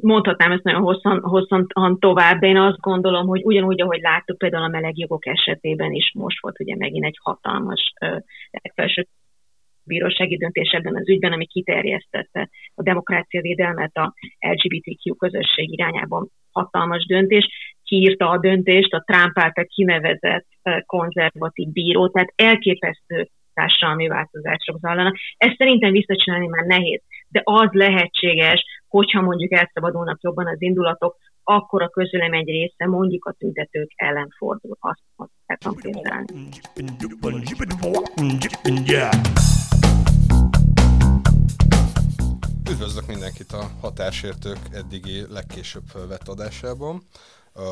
mondhatnám ezt nagyon hosszan, hosszan tovább, de én azt gondolom, hogy ugyanúgy, ahogy láttuk például a melegjogok esetében is most volt ugye megint egy hatalmas legfelső bírósági döntés ebben az ügyben, ami kiterjesztette a demokrácia védelmet a LGBTQ közösség irányában hatalmas döntés, kiírta a döntést a Trump által kinevezett konzervatív bíró, tehát elképesztő társadalmi változások zajlanak. Ezt szerintem visszacsinálni már nehéz, de az lehetséges, hogyha mondjuk elszabadulnak jobban az indulatok, akkor a közülem egy része mondjuk a tüntetők ellen fordul. Azt, tudom képzelni. Üdvözlök mindenkit a Határsértők eddigi legkésőbb felvett adásában. Uh,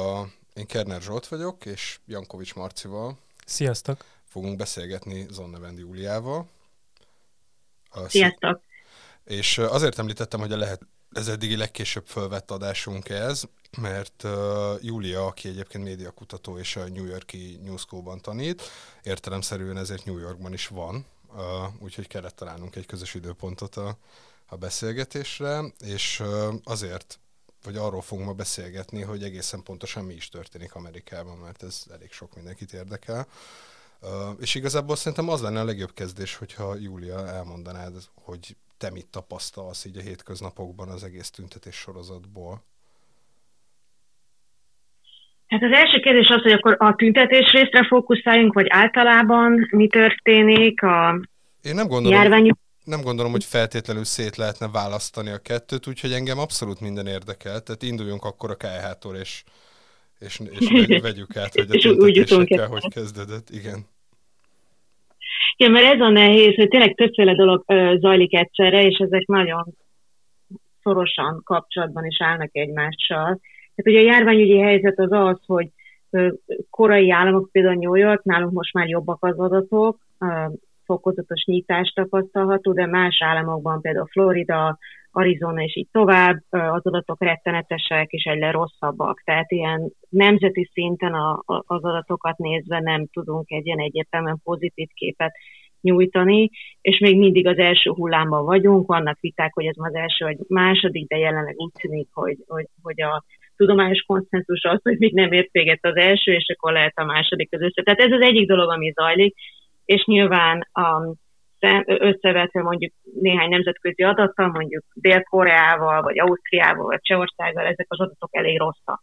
én Kerner Zsolt vagyok, és Jankovics Marcival. Sziasztok! Fogunk beszélgetni Zonnevend Júliával. Uh, Sziasztok! És azért említettem, hogy a lehet ez eddigi legkésőbb felvett adásunk ez, mert uh, Júlia, aki egyébként médiakutató és a New Yorki New School-ban tanít, értelemszerűen ezért New Yorkban is van, uh, úgyhogy kellett találnunk egy közös időpontot a, a beszélgetésre, és uh, azért vagy arról fogunk ma beszélgetni, hogy egészen pontosan mi is történik Amerikában, mert ez elég sok mindenkit érdekel. Uh, és igazából szerintem az lenne a legjobb kezdés, hogyha Júlia elmondanád, hogy te mit tapasztalsz így a hétköznapokban az egész tüntetés sorozatból? Hát az első kérdés az, hogy akkor a tüntetés részre fókuszáljunk, vagy általában mi történik a Én nem gondolom, járvány... nem gondolom, hogy feltétlenül szét lehetne választani a kettőt, úgyhogy engem abszolút minden érdekel. Tehát induljunk akkor a KH-tól, és, és, és vegyük át, hogy a tüntetésekkel hogy kezdődött. Igen. Igen, mert ez a nehéz, hogy tényleg többféle dolog ö, zajlik egyszerre, és ezek nagyon szorosan kapcsolatban is állnak egymással. Tehát ugye a járványügyi helyzet az az, hogy korai államok, például New York, nálunk most már jobbak az adatok, fokozatos nyitást tapasztalható, de más államokban, például Florida, Arizona és így tovább, az adatok rettenetesek és egyre rosszabbak. Tehát ilyen nemzeti szinten a, a, az adatokat nézve nem tudunk egy ilyen egyértelműen pozitív képet nyújtani, és még mindig az első hullámban vagyunk, vannak viták, hogy ez az első vagy második, de jelenleg úgy tűnik, hogy, hogy, hogy a tudományos konszenzus az, hogy még nem ért véget az első, és akkor lehet a második az össze. Tehát ez az egyik dolog, ami zajlik, és nyilván um, összevetve mondjuk néhány nemzetközi adattal, mondjuk Dél-Koreával, vagy Ausztriával, vagy Csehországgal, ezek az adatok elég rosszak.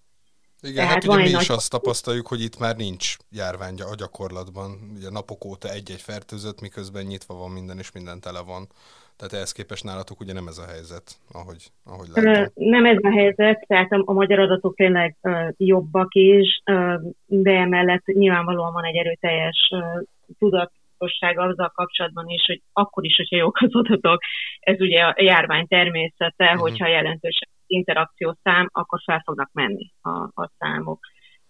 Igen, Tehát hát ugye mi is azt tapasztaljuk, hogy itt már nincs járvány a gyakorlatban. Ugye napok óta egy-egy fertőzött, miközben nyitva van minden, és minden tele van. Tehát ehhez képest nálatok ugye nem ez a helyzet, ahogy, ahogy látom. Nem ez a helyzet, tehát a, a magyar adatok tényleg uh, jobbak is, uh, de emellett nyilvánvalóan van egy erőteljes uh, tudat tudatosság azzal kapcsolatban is, hogy akkor is, hogyha jók az adatok, ez ugye a járvány természete, uh-huh. hogyha jelentős interakció szám, akkor fel fognak menni a, a számok.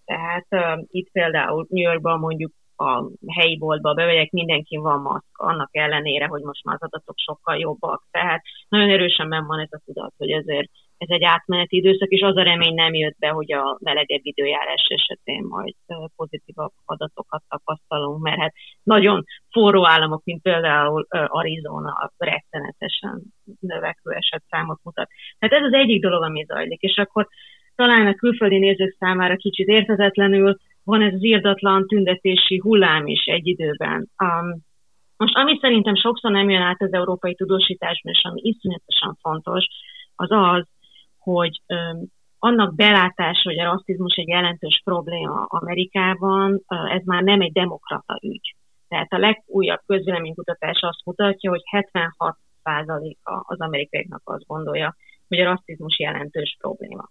Tehát uh, itt például New Yorkban mondjuk a helyi boltba bevegyek, mindenkin van maszk, annak ellenére, hogy most már az adatok sokkal jobbak. Tehát nagyon erősen ben van ez a tudat, hogy ezért ez egy átmeneti időszak, és az a remény nem jött be, hogy a melegebb időjárás esetén majd pozitívabb adatokat tapasztalunk, mert hát nagyon forró államok, mint például Arizona, rettenetesen növekvő esetszámot mutat. Tehát ez az egyik dolog, ami zajlik, és akkor talán a külföldi nézők számára kicsit értetetlenül van ez az írdatlan tüntetési hullám is egy időben. Um, most ami szerintem sokszor nem jön át az európai tudósításban, és ami iszonyatosan fontos, az az, hogy um, annak belátása, hogy a rasszizmus egy jelentős probléma Amerikában, ez már nem egy demokrata ügy. Tehát a legújabb közvéleménykutatás azt mutatja, hogy 76%-a az amerikaiaknak azt gondolja, hogy a rasszizmus jelentős probléma.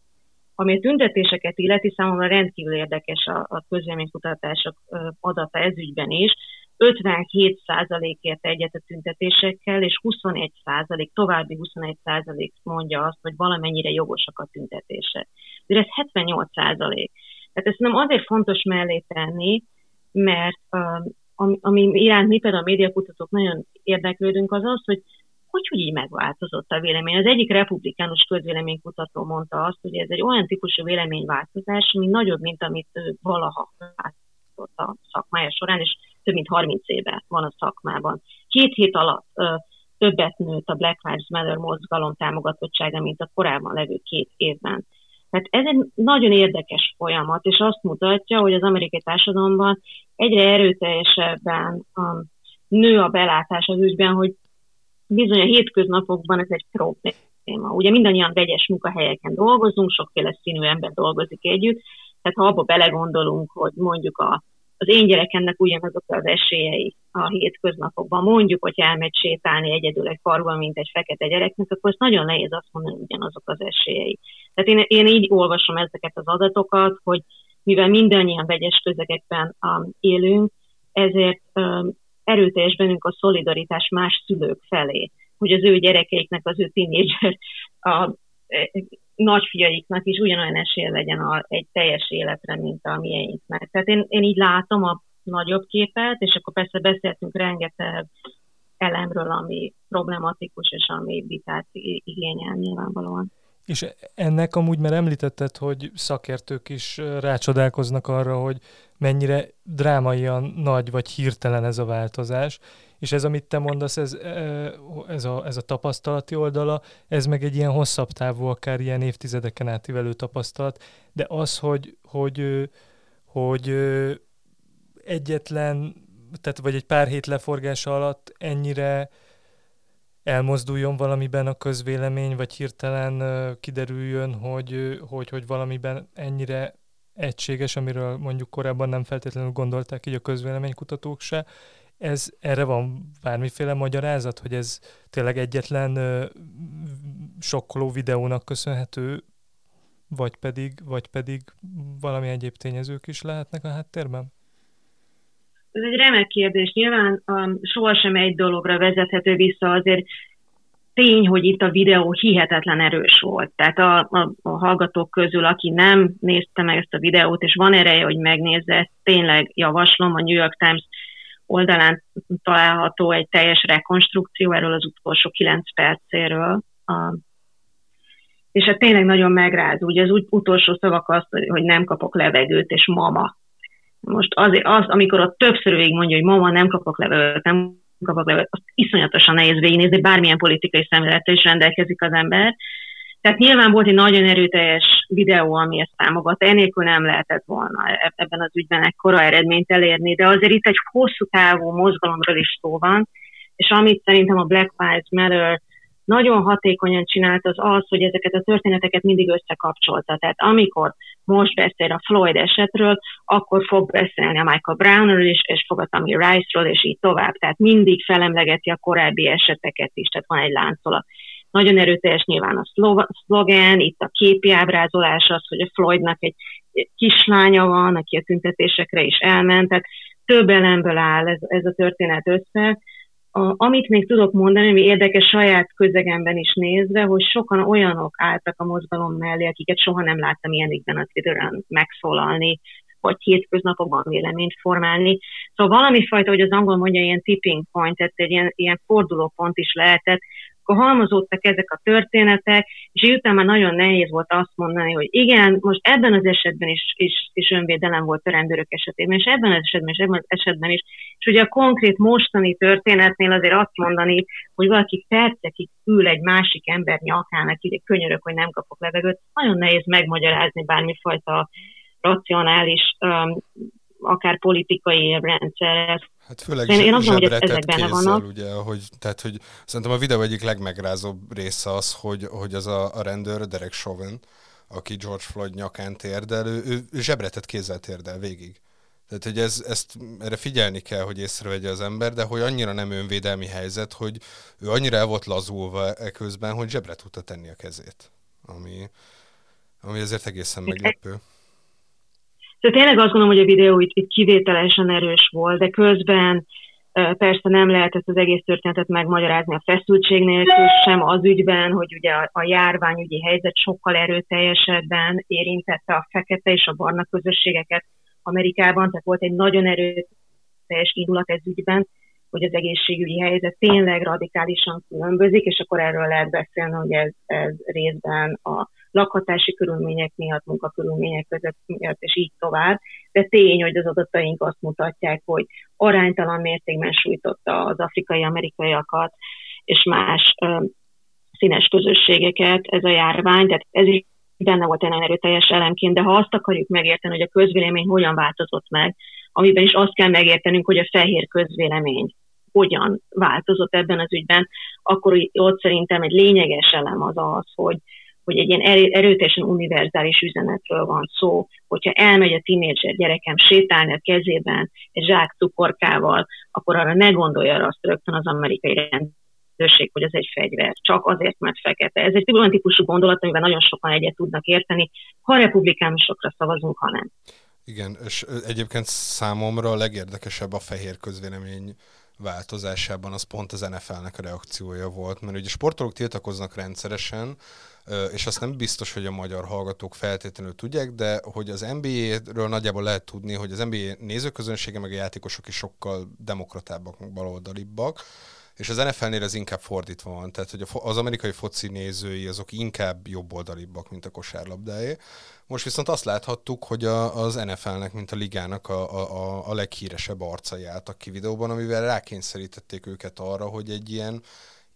Ami a tüntetéseket illeti, számomra rendkívül érdekes a, a közvéleménykutatások adata ezügyben is. 57% ért egyet a tüntetésekkel, és 21%, további 21% mondja azt, hogy valamennyire jogosak a tüntetések. De ez 78%. Tehát ezt nem azért fontos mellé tenni, mert ami, ami iránt mi például a médiakutatók nagyon érdeklődünk, az az, hogy hogy, hogy így megváltozott a vélemény. Az egyik republikánus közvéleménykutató mondta azt, hogy ez egy olyan típusú véleményváltozás, ami nagyobb, mint amit valaha látott a szakmája során, és több mint 30 éve van a szakmában. Két hét alatt többet nőtt a Black Lives Matter mozgalom támogatottsága, mint a korábban levő két évben. Tehát ez egy nagyon érdekes folyamat, és azt mutatja, hogy az amerikai társadalomban egyre erőteljesebben um, nő a belátás az ügyben, hogy bizony a hétköznapokban ez egy probléma. Ugye mindannyian vegyes munkahelyeken dolgozunk, sokféle színű ember dolgozik együtt, tehát ha abba belegondolunk, hogy mondjuk a, az én gyerekemnek ugyanazok az esélyei a hétköznapokban, mondjuk, hogy elmegy sétálni egyedül egy parkban, mint egy fekete gyereknek, akkor ezt nagyon nehéz azt mondani, ugyanazok az esélyei. Tehát én, én így olvasom ezeket az adatokat, hogy mivel mindannyian vegyes közegekben um, élünk, ezért um, erőteljes bennünk a szolidaritás más szülők felé, hogy az ő gyerekeiknek, az ő tínédzser, a nagyfiaiknak is ugyanolyan esély legyen a, egy teljes életre, mint a mieinknek. Tehát én, én így látom a nagyobb képet, és akkor persze beszéltünk rengeteg elemről, ami problematikus, és ami vitát igényel nyilvánvalóan. És ennek amúgy már említetted, hogy szakértők is rácsodálkoznak arra, hogy mennyire drámaian nagy vagy hirtelen ez a változás, és ez, amit te mondasz, ez, ez, a, ez a tapasztalati oldala, ez meg egy ilyen hosszabb távú, akár ilyen évtizedeken átívelő tapasztalat, de az, hogy, hogy, hogy egyetlen, tehát vagy egy pár hét leforgása alatt ennyire elmozduljon valamiben a közvélemény, vagy hirtelen kiderüljön, hogy, hogy, hogy valamiben ennyire egységes, amiről mondjuk korábban nem feltétlenül gondolták így a közvéleménykutatók se. Ez, erre van bármiféle magyarázat, hogy ez tényleg egyetlen sokkoló videónak köszönhető, vagy pedig, vagy pedig valami egyéb tényezők is lehetnek a háttérben? Ez egy remek kérdés. Nyilván um, sohasem egy dologra vezethető vissza, azért tény, hogy itt a videó hihetetlen erős volt. Tehát a, a, a hallgatók közül, aki nem nézte meg ezt a videót, és van ereje, hogy megnézze, tényleg javaslom, a New York Times oldalán található egy teljes rekonstrukció erről az utolsó kilenc percéről. És hát tényleg nagyon megráz. Ugye az utolsó szavak az, hogy nem kapok levegőt, és mama. Most az, az amikor ott többször végig mondja, hogy mama, nem kapok levegőt, nem kapok levegőt, azt iszonyatosan nehéz végignézni, bármilyen politikai szemlélettel is rendelkezik az ember. Tehát nyilván volt egy nagyon erőteljes videó, ami ezt támogat, enélkül nem lehetett volna e- ebben az ügyben ekkora eredményt elérni, de azért itt egy hosszú távú mozgalomról is szó van, és amit szerintem a Black Lives Matter nagyon hatékonyan csinált az az, hogy ezeket a történeteket mindig összekapcsolta. Tehát amikor most beszél a Floyd esetről, akkor fog beszélni a Michael Brownról is, és fog a Tammy Rice-ról, és így tovább. Tehát mindig felemlegeti a korábbi eseteket is, tehát van egy láncolat. Nagyon erőteljes nyilván a szlogen, itt a képi ábrázolás az, hogy a Floydnak egy kislánya van, aki a tüntetésekre is elment, tehát több elemből áll ez, ez a történet össze, a, amit még tudok mondani, ami érdekes saját közegemben is nézve, hogy sokan olyanok álltak a mozgalom mellé, akiket soha nem láttam ilyenikben a Twitteren megszólalni, vagy hétköznapokban véleményt formálni. Szóval valami fajta, hogy az angol mondja, ilyen tipping point, tehát egy ilyen, ilyen fordulópont is lehetett, akkor halmozódtak ezek a történetek, és utána már nagyon nehéz volt azt mondani, hogy igen, most ebben az esetben is, is, is önvédelem volt a rendőrök esetében, és ebben az esetben is, ebben az esetben is. És ugye a konkrét mostani történetnél azért azt mondani, hogy valaki percekig ül egy másik ember nyakának, így könyörök, hogy nem kapok levegőt, nagyon nehéz megmagyarázni bármifajta racionális um, akár politikai rendszer. Hát főleg én, én azt mondom, hogy ezek benne vannak. Ugye, hogy, tehát, hogy szerintem a videó egyik legmegrázóbb része az, hogy, hogy az a, a rendőr, Derek Chauvin, aki George Floyd nyakán térdel, ő, ő, zsebretett kézzel térdel végig. Tehát, hogy ez, ezt, erre figyelni kell, hogy észrevegye az ember, de hogy annyira nem önvédelmi helyzet, hogy ő annyira el volt lazulva eközben, hogy zsebre tudta tenni a kezét. Ami, ami azért egészen meglepő. Tehát tényleg azt gondolom, hogy a videó itt, itt kivételesen erős volt, de közben persze nem lehet ezt az egész történetet megmagyarázni a feszültség nélkül, sem az ügyben, hogy ugye a, a járványügyi helyzet sokkal erőteljesebben érintette a fekete és a barna közösségeket Amerikában, tehát volt egy nagyon erőteljes indulat ez ügyben, hogy az egészségügyi helyzet tényleg radikálisan különbözik, és akkor erről lehet beszélni, hogy ez, ez részben a lakhatási körülmények miatt, munkakörülmények között miatt, és így tovább. De tény, hogy az adataink azt mutatják, hogy aránytalan mértékben sújtotta az afrikai-amerikaiakat és más színes közösségeket ez a járvány, tehát ez is benne volt egy nagyon erőteljes elemként, de ha azt akarjuk megérteni, hogy a közvélemény hogyan változott meg, amiben is azt kell megértenünk, hogy a fehér közvélemény hogyan változott ebben az ügyben, akkor ott szerintem egy lényeges elem az az, hogy, hogy egy ilyen erőteljesen univerzális üzenetről van szó, hogyha elmegy a tínédzser gyerekem sétálni a kezében egy zsák cukorkával, akkor arra ne gondolja azt rögtön az amerikai rendőrség, hogy ez egy fegyver, csak azért, mert fekete. Ez egy olyan típusú gondolat, amiben nagyon sokan egyet tudnak érteni, ha republikánusokra szavazunk, ha nem. Igen, és egyébként számomra a legérdekesebb a fehér közvélemény változásában az pont az NFL-nek a reakciója volt, mert ugye sportolók tiltakoznak rendszeresen, és azt nem biztos, hogy a magyar hallgatók feltétlenül tudják, de hogy az NBA-ről nagyjából lehet tudni, hogy az NBA nézőközönsége meg a játékosok is sokkal demokratábbak, baloldalibbak, és az NFL-nél ez inkább fordítva van, tehát hogy az amerikai foci nézői azok inkább jobboldalibbak, mint a kosárlabdáé. Most viszont azt láthattuk, hogy a, az NFL-nek, mint a ligának a, a, a leghíresebb arcai álltak ki videóban, amivel rákényszerítették őket arra, hogy egy ilyen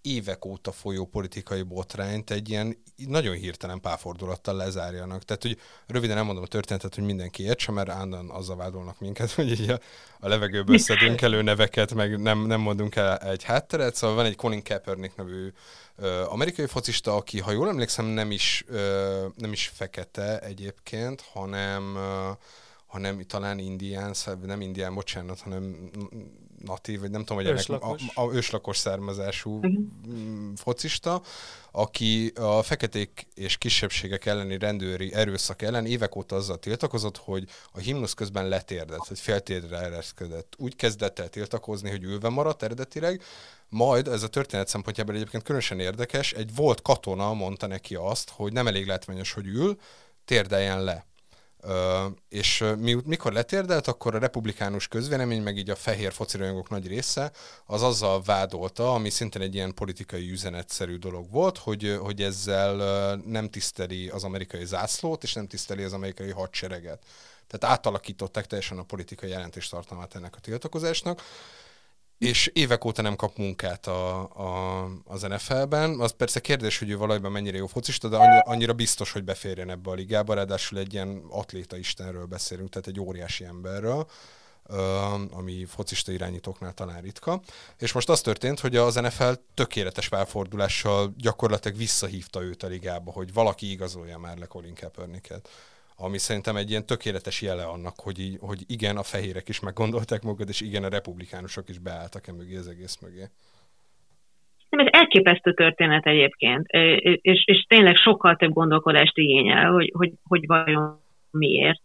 évek óta folyó politikai botrányt egy ilyen nagyon hirtelen párfordulattal lezárjanak. Tehát, hogy röviden elmondom a történetet, hogy mindenki értse, mert állandóan azzal vádolnak minket, hogy így a, a levegőből szedünk elő neveket, meg nem, nem mondunk el egy hátteret. Szóval van egy Colin Kaepernick nevű ö, amerikai focista, aki, ha jól emlékszem, nem is, ö, nem is fekete egyébként, hanem ö, hanem talán indián, nem indián, bocsánat, hanem natív, vagy nem tudom, hogy őslakos. ennek a, a őslakos származású uh-huh. focista, aki a feketék és kisebbségek elleni rendőri erőszak ellen évek óta azzal tiltakozott, hogy a himnusz közben letérdett, hogy féltérdre ereszkedett. Úgy kezdett el tiltakozni, hogy ülve maradt eredetileg, majd, ez a történet szempontjából egyébként különösen érdekes, egy volt katona mondta neki azt, hogy nem elég látványos, hogy ül, térdeljen le. És mi, mikor letérdelt, akkor a republikánus közvélemény, meg így a fehér focirajongók nagy része, az azzal vádolta, ami szintén egy ilyen politikai üzenetszerű dolog volt, hogy, hogy ezzel nem tiszteli az amerikai zászlót, és nem tiszteli az amerikai hadsereget. Tehát átalakították teljesen a politikai jelentéstartalmát ennek a tiltakozásnak és évek óta nem kap munkát a, a, az NFL-ben. Az persze kérdés, hogy ő valójában mennyire jó focista, de annyira, annyira biztos, hogy beférjen ebbe a ligába, ráadásul egy ilyen atléta istenről beszélünk, tehát egy óriási emberről, ami focista irányítóknál talán ritka. És most az történt, hogy az NFL tökéletes felfordulással gyakorlatilag visszahívta őt a ligába, hogy valaki igazolja már le Colin Kaepernicket ami szerintem egy ilyen tökéletes jele annak, hogy, így, hogy igen, a fehérek is meggondolták magukat, és igen, a republikánusok is beálltak e mögé, az egész mögé. Nem, ez elképesztő történet egyébként, és, és tényleg sokkal több gondolkodást igényel, hogy, hogy, hogy vajon miért,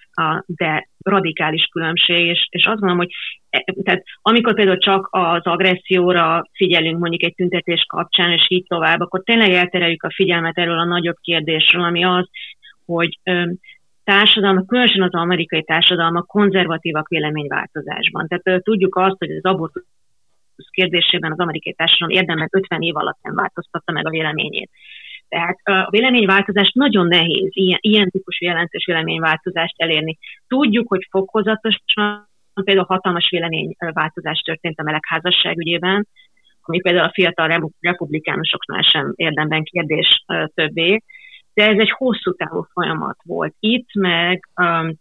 de radikális különbség, és, és azt mondom, hogy e, tehát amikor például csak az agresszióra figyelünk mondjuk egy tüntetés kapcsán, és így tovább, akkor tényleg eltereljük a figyelmet erről a nagyobb kérdésről, ami az, hogy társadalma, különösen az amerikai társadalma konzervatívak véleményváltozásban. Tehát tudjuk azt, hogy az abortusz kérdésében az amerikai társadalom érdemben 50 év alatt nem változtatta meg a véleményét. Tehát a véleményváltozást nagyon nehéz ilyen, ilyen típusú jelentős véleményváltozást elérni. Tudjuk, hogy fokozatosan például hatalmas véleményváltozás történt a melegházasság ügyében, ami például a fiatal republikánusoknál sem érdemben kérdés többé, de ez egy hosszú távú folyamat volt itt, meg um,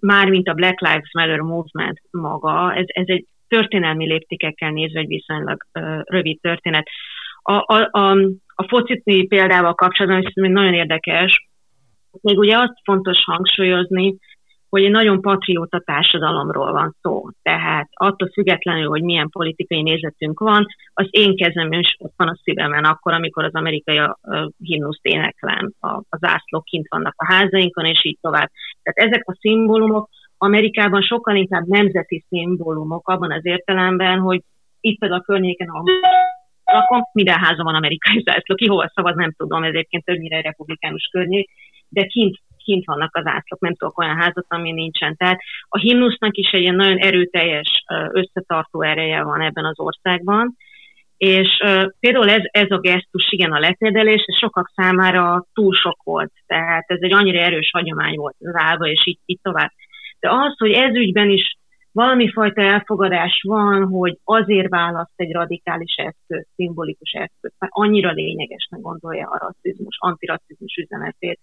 már mint a Black Lives Matter movement maga, ez, ez egy történelmi léptékekkel nézve egy viszonylag uh, rövid történet. A, a, a, a focitni példával kapcsolatban, ez még nagyon érdekes, még ugye azt fontos hangsúlyozni, hogy egy nagyon patrióta társadalomról van szó. Tehát attól függetlenül, hogy milyen politikai nézetünk van, az én kezem is ott van a szívemen akkor, amikor az amerikai a, a himnuszt éneklem, a, a zászlók kint vannak a házainkon, és így tovább. Tehát ezek a szimbólumok Amerikában sokkal inkább nemzeti szimbólumok abban az értelemben, hogy itt például a környéken, ahol lakom, minden házon van amerikai zászló. Ki hova szavaz, nem tudom, ez egyébként többnyire republikánus környék, de kint kint vannak az átlók, nem tudok olyan házat, ami nincsen. Tehát a himnusznak is egy ilyen nagyon erőteljes összetartó ereje van ebben az országban, és például ez, ez a gesztus, igen, a letérdelés, ez sokak számára túl sok volt, tehát ez egy annyira erős hagyomány volt ráva, és így, így tovább. De az, hogy ez ügyben is valami fajta elfogadás van, hogy azért választ egy radikális eszköz, szimbolikus eszköz, mert annyira lényegesnek gondolja a rasszizmus, antirasszizmus üzenetét,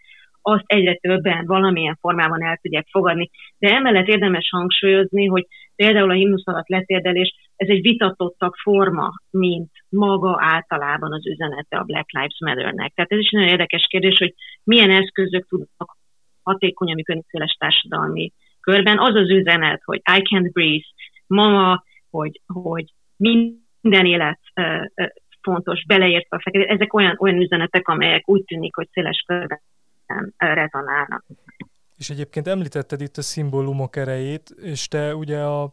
azt egyre többen valamilyen formában el tudják fogadni. De emellett érdemes hangsúlyozni, hogy például a himnusz alatt letérdelés, ez egy vitatottabb forma, mint maga általában az üzenete a Black Lives Matter-nek. Tehát ez is nagyon érdekes kérdés, hogy milyen eszközök tudnak hatékonyan működni széles társadalmi körben. Az az üzenet, hogy I can't breathe, mama, hogy, hogy minden élet fontos, beleértve a fekete. Ezek olyan, olyan üzenetek, amelyek úgy tűnik, hogy széles körben rezonálnak. És egyébként említetted itt a szimbólumok erejét, és te ugye a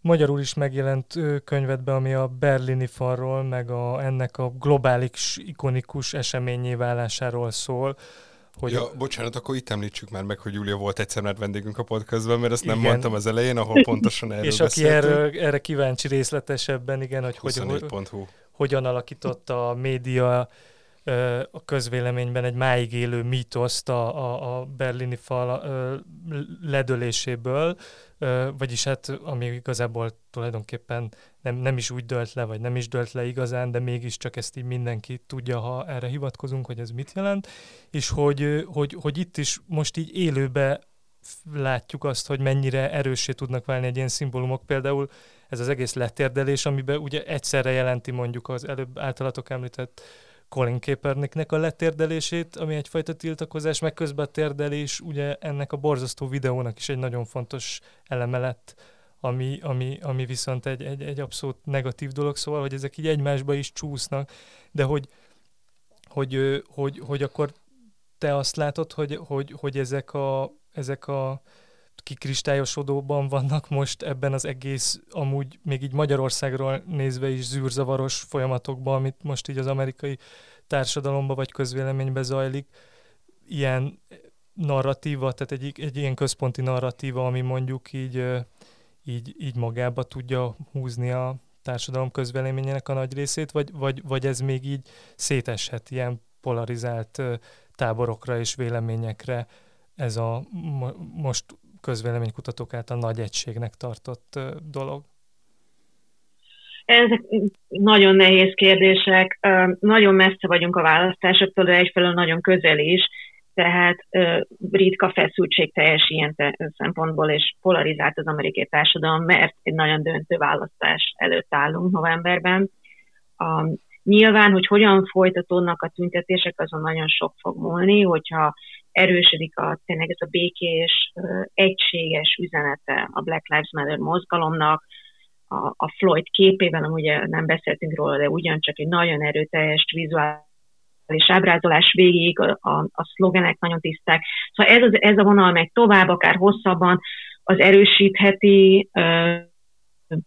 magyarul is megjelent könyvedben, ami a berlini falról, meg a, ennek a globális, ikonikus eseményé válásáról szól, hogy ja, a... bocsánat, akkor itt említsük már meg, hogy Júlia volt egyszer már vendégünk a podcastban, mert ezt igen. nem mondtam az elején, ahol pontosan erről És aki erről, erre kíváncsi részletesebben, igen, hogy, hogy, hogy hogyan alakította a média a közvéleményben egy máig élő mítoszt a, a, a berlini fal ledöléséből, vagyis hát ami igazából tulajdonképpen nem, nem is úgy dölt le, vagy nem is dölt le igazán, de mégiscsak ezt így mindenki tudja, ha erre hivatkozunk, hogy ez mit jelent, és hogy, hogy, hogy itt is most így élőbe látjuk azt, hogy mennyire erőssé tudnak válni egy ilyen szimbólumok. Például ez az egész letérdelés, amiben ugye egyszerre jelenti mondjuk az előbb általatok említett Colin Kaepernicknek a letérdelését, ami egyfajta tiltakozás, meg közben a térdelés ugye ennek a borzasztó videónak is egy nagyon fontos eleme lett, ami, ami, ami viszont egy, egy, egy abszolút negatív dolog, szóval, hogy ezek így egymásba is csúsznak, de hogy, hogy, hogy, hogy akkor te azt látod, hogy, hogy, hogy ezek a, ezek a kikristályosodóban vannak most ebben az egész, amúgy még így Magyarországról nézve is zűrzavaros folyamatokban, amit most így az amerikai társadalomba vagy közvéleménybe zajlik, ilyen narratíva, tehát egy, egy ilyen központi narratíva, ami mondjuk így, így, így magába tudja húzni a társadalom közvéleményének a nagy részét, vagy, vagy, vagy ez még így széteshet ilyen polarizált táborokra és véleményekre ez a most közvéleménykutatók által nagy egységnek tartott dolog? Ezek nagyon nehéz kérdések, nagyon messze vagyunk a választásoktól, de egyfelől nagyon közel is, tehát ritka feszültség teljes ilyen szempontból, és polarizált az amerikai társadalom, mert egy nagyon döntő választás előtt állunk novemberben. Nyilván, hogy hogyan folytatódnak a tüntetések, azon nagyon sok fog múlni, hogyha erősödik a, tényleg ez a békés, egységes üzenete a Black Lives Matter mozgalomnak, a, a Floyd képében, amúgy nem beszéltünk róla, de ugyancsak egy nagyon erőteljes vizuális ábrázolás végig, a, a, a szlogenek nagyon tiszták. Szóval ez, az, ez a vonal megy tovább, akár hosszabban, az erősítheti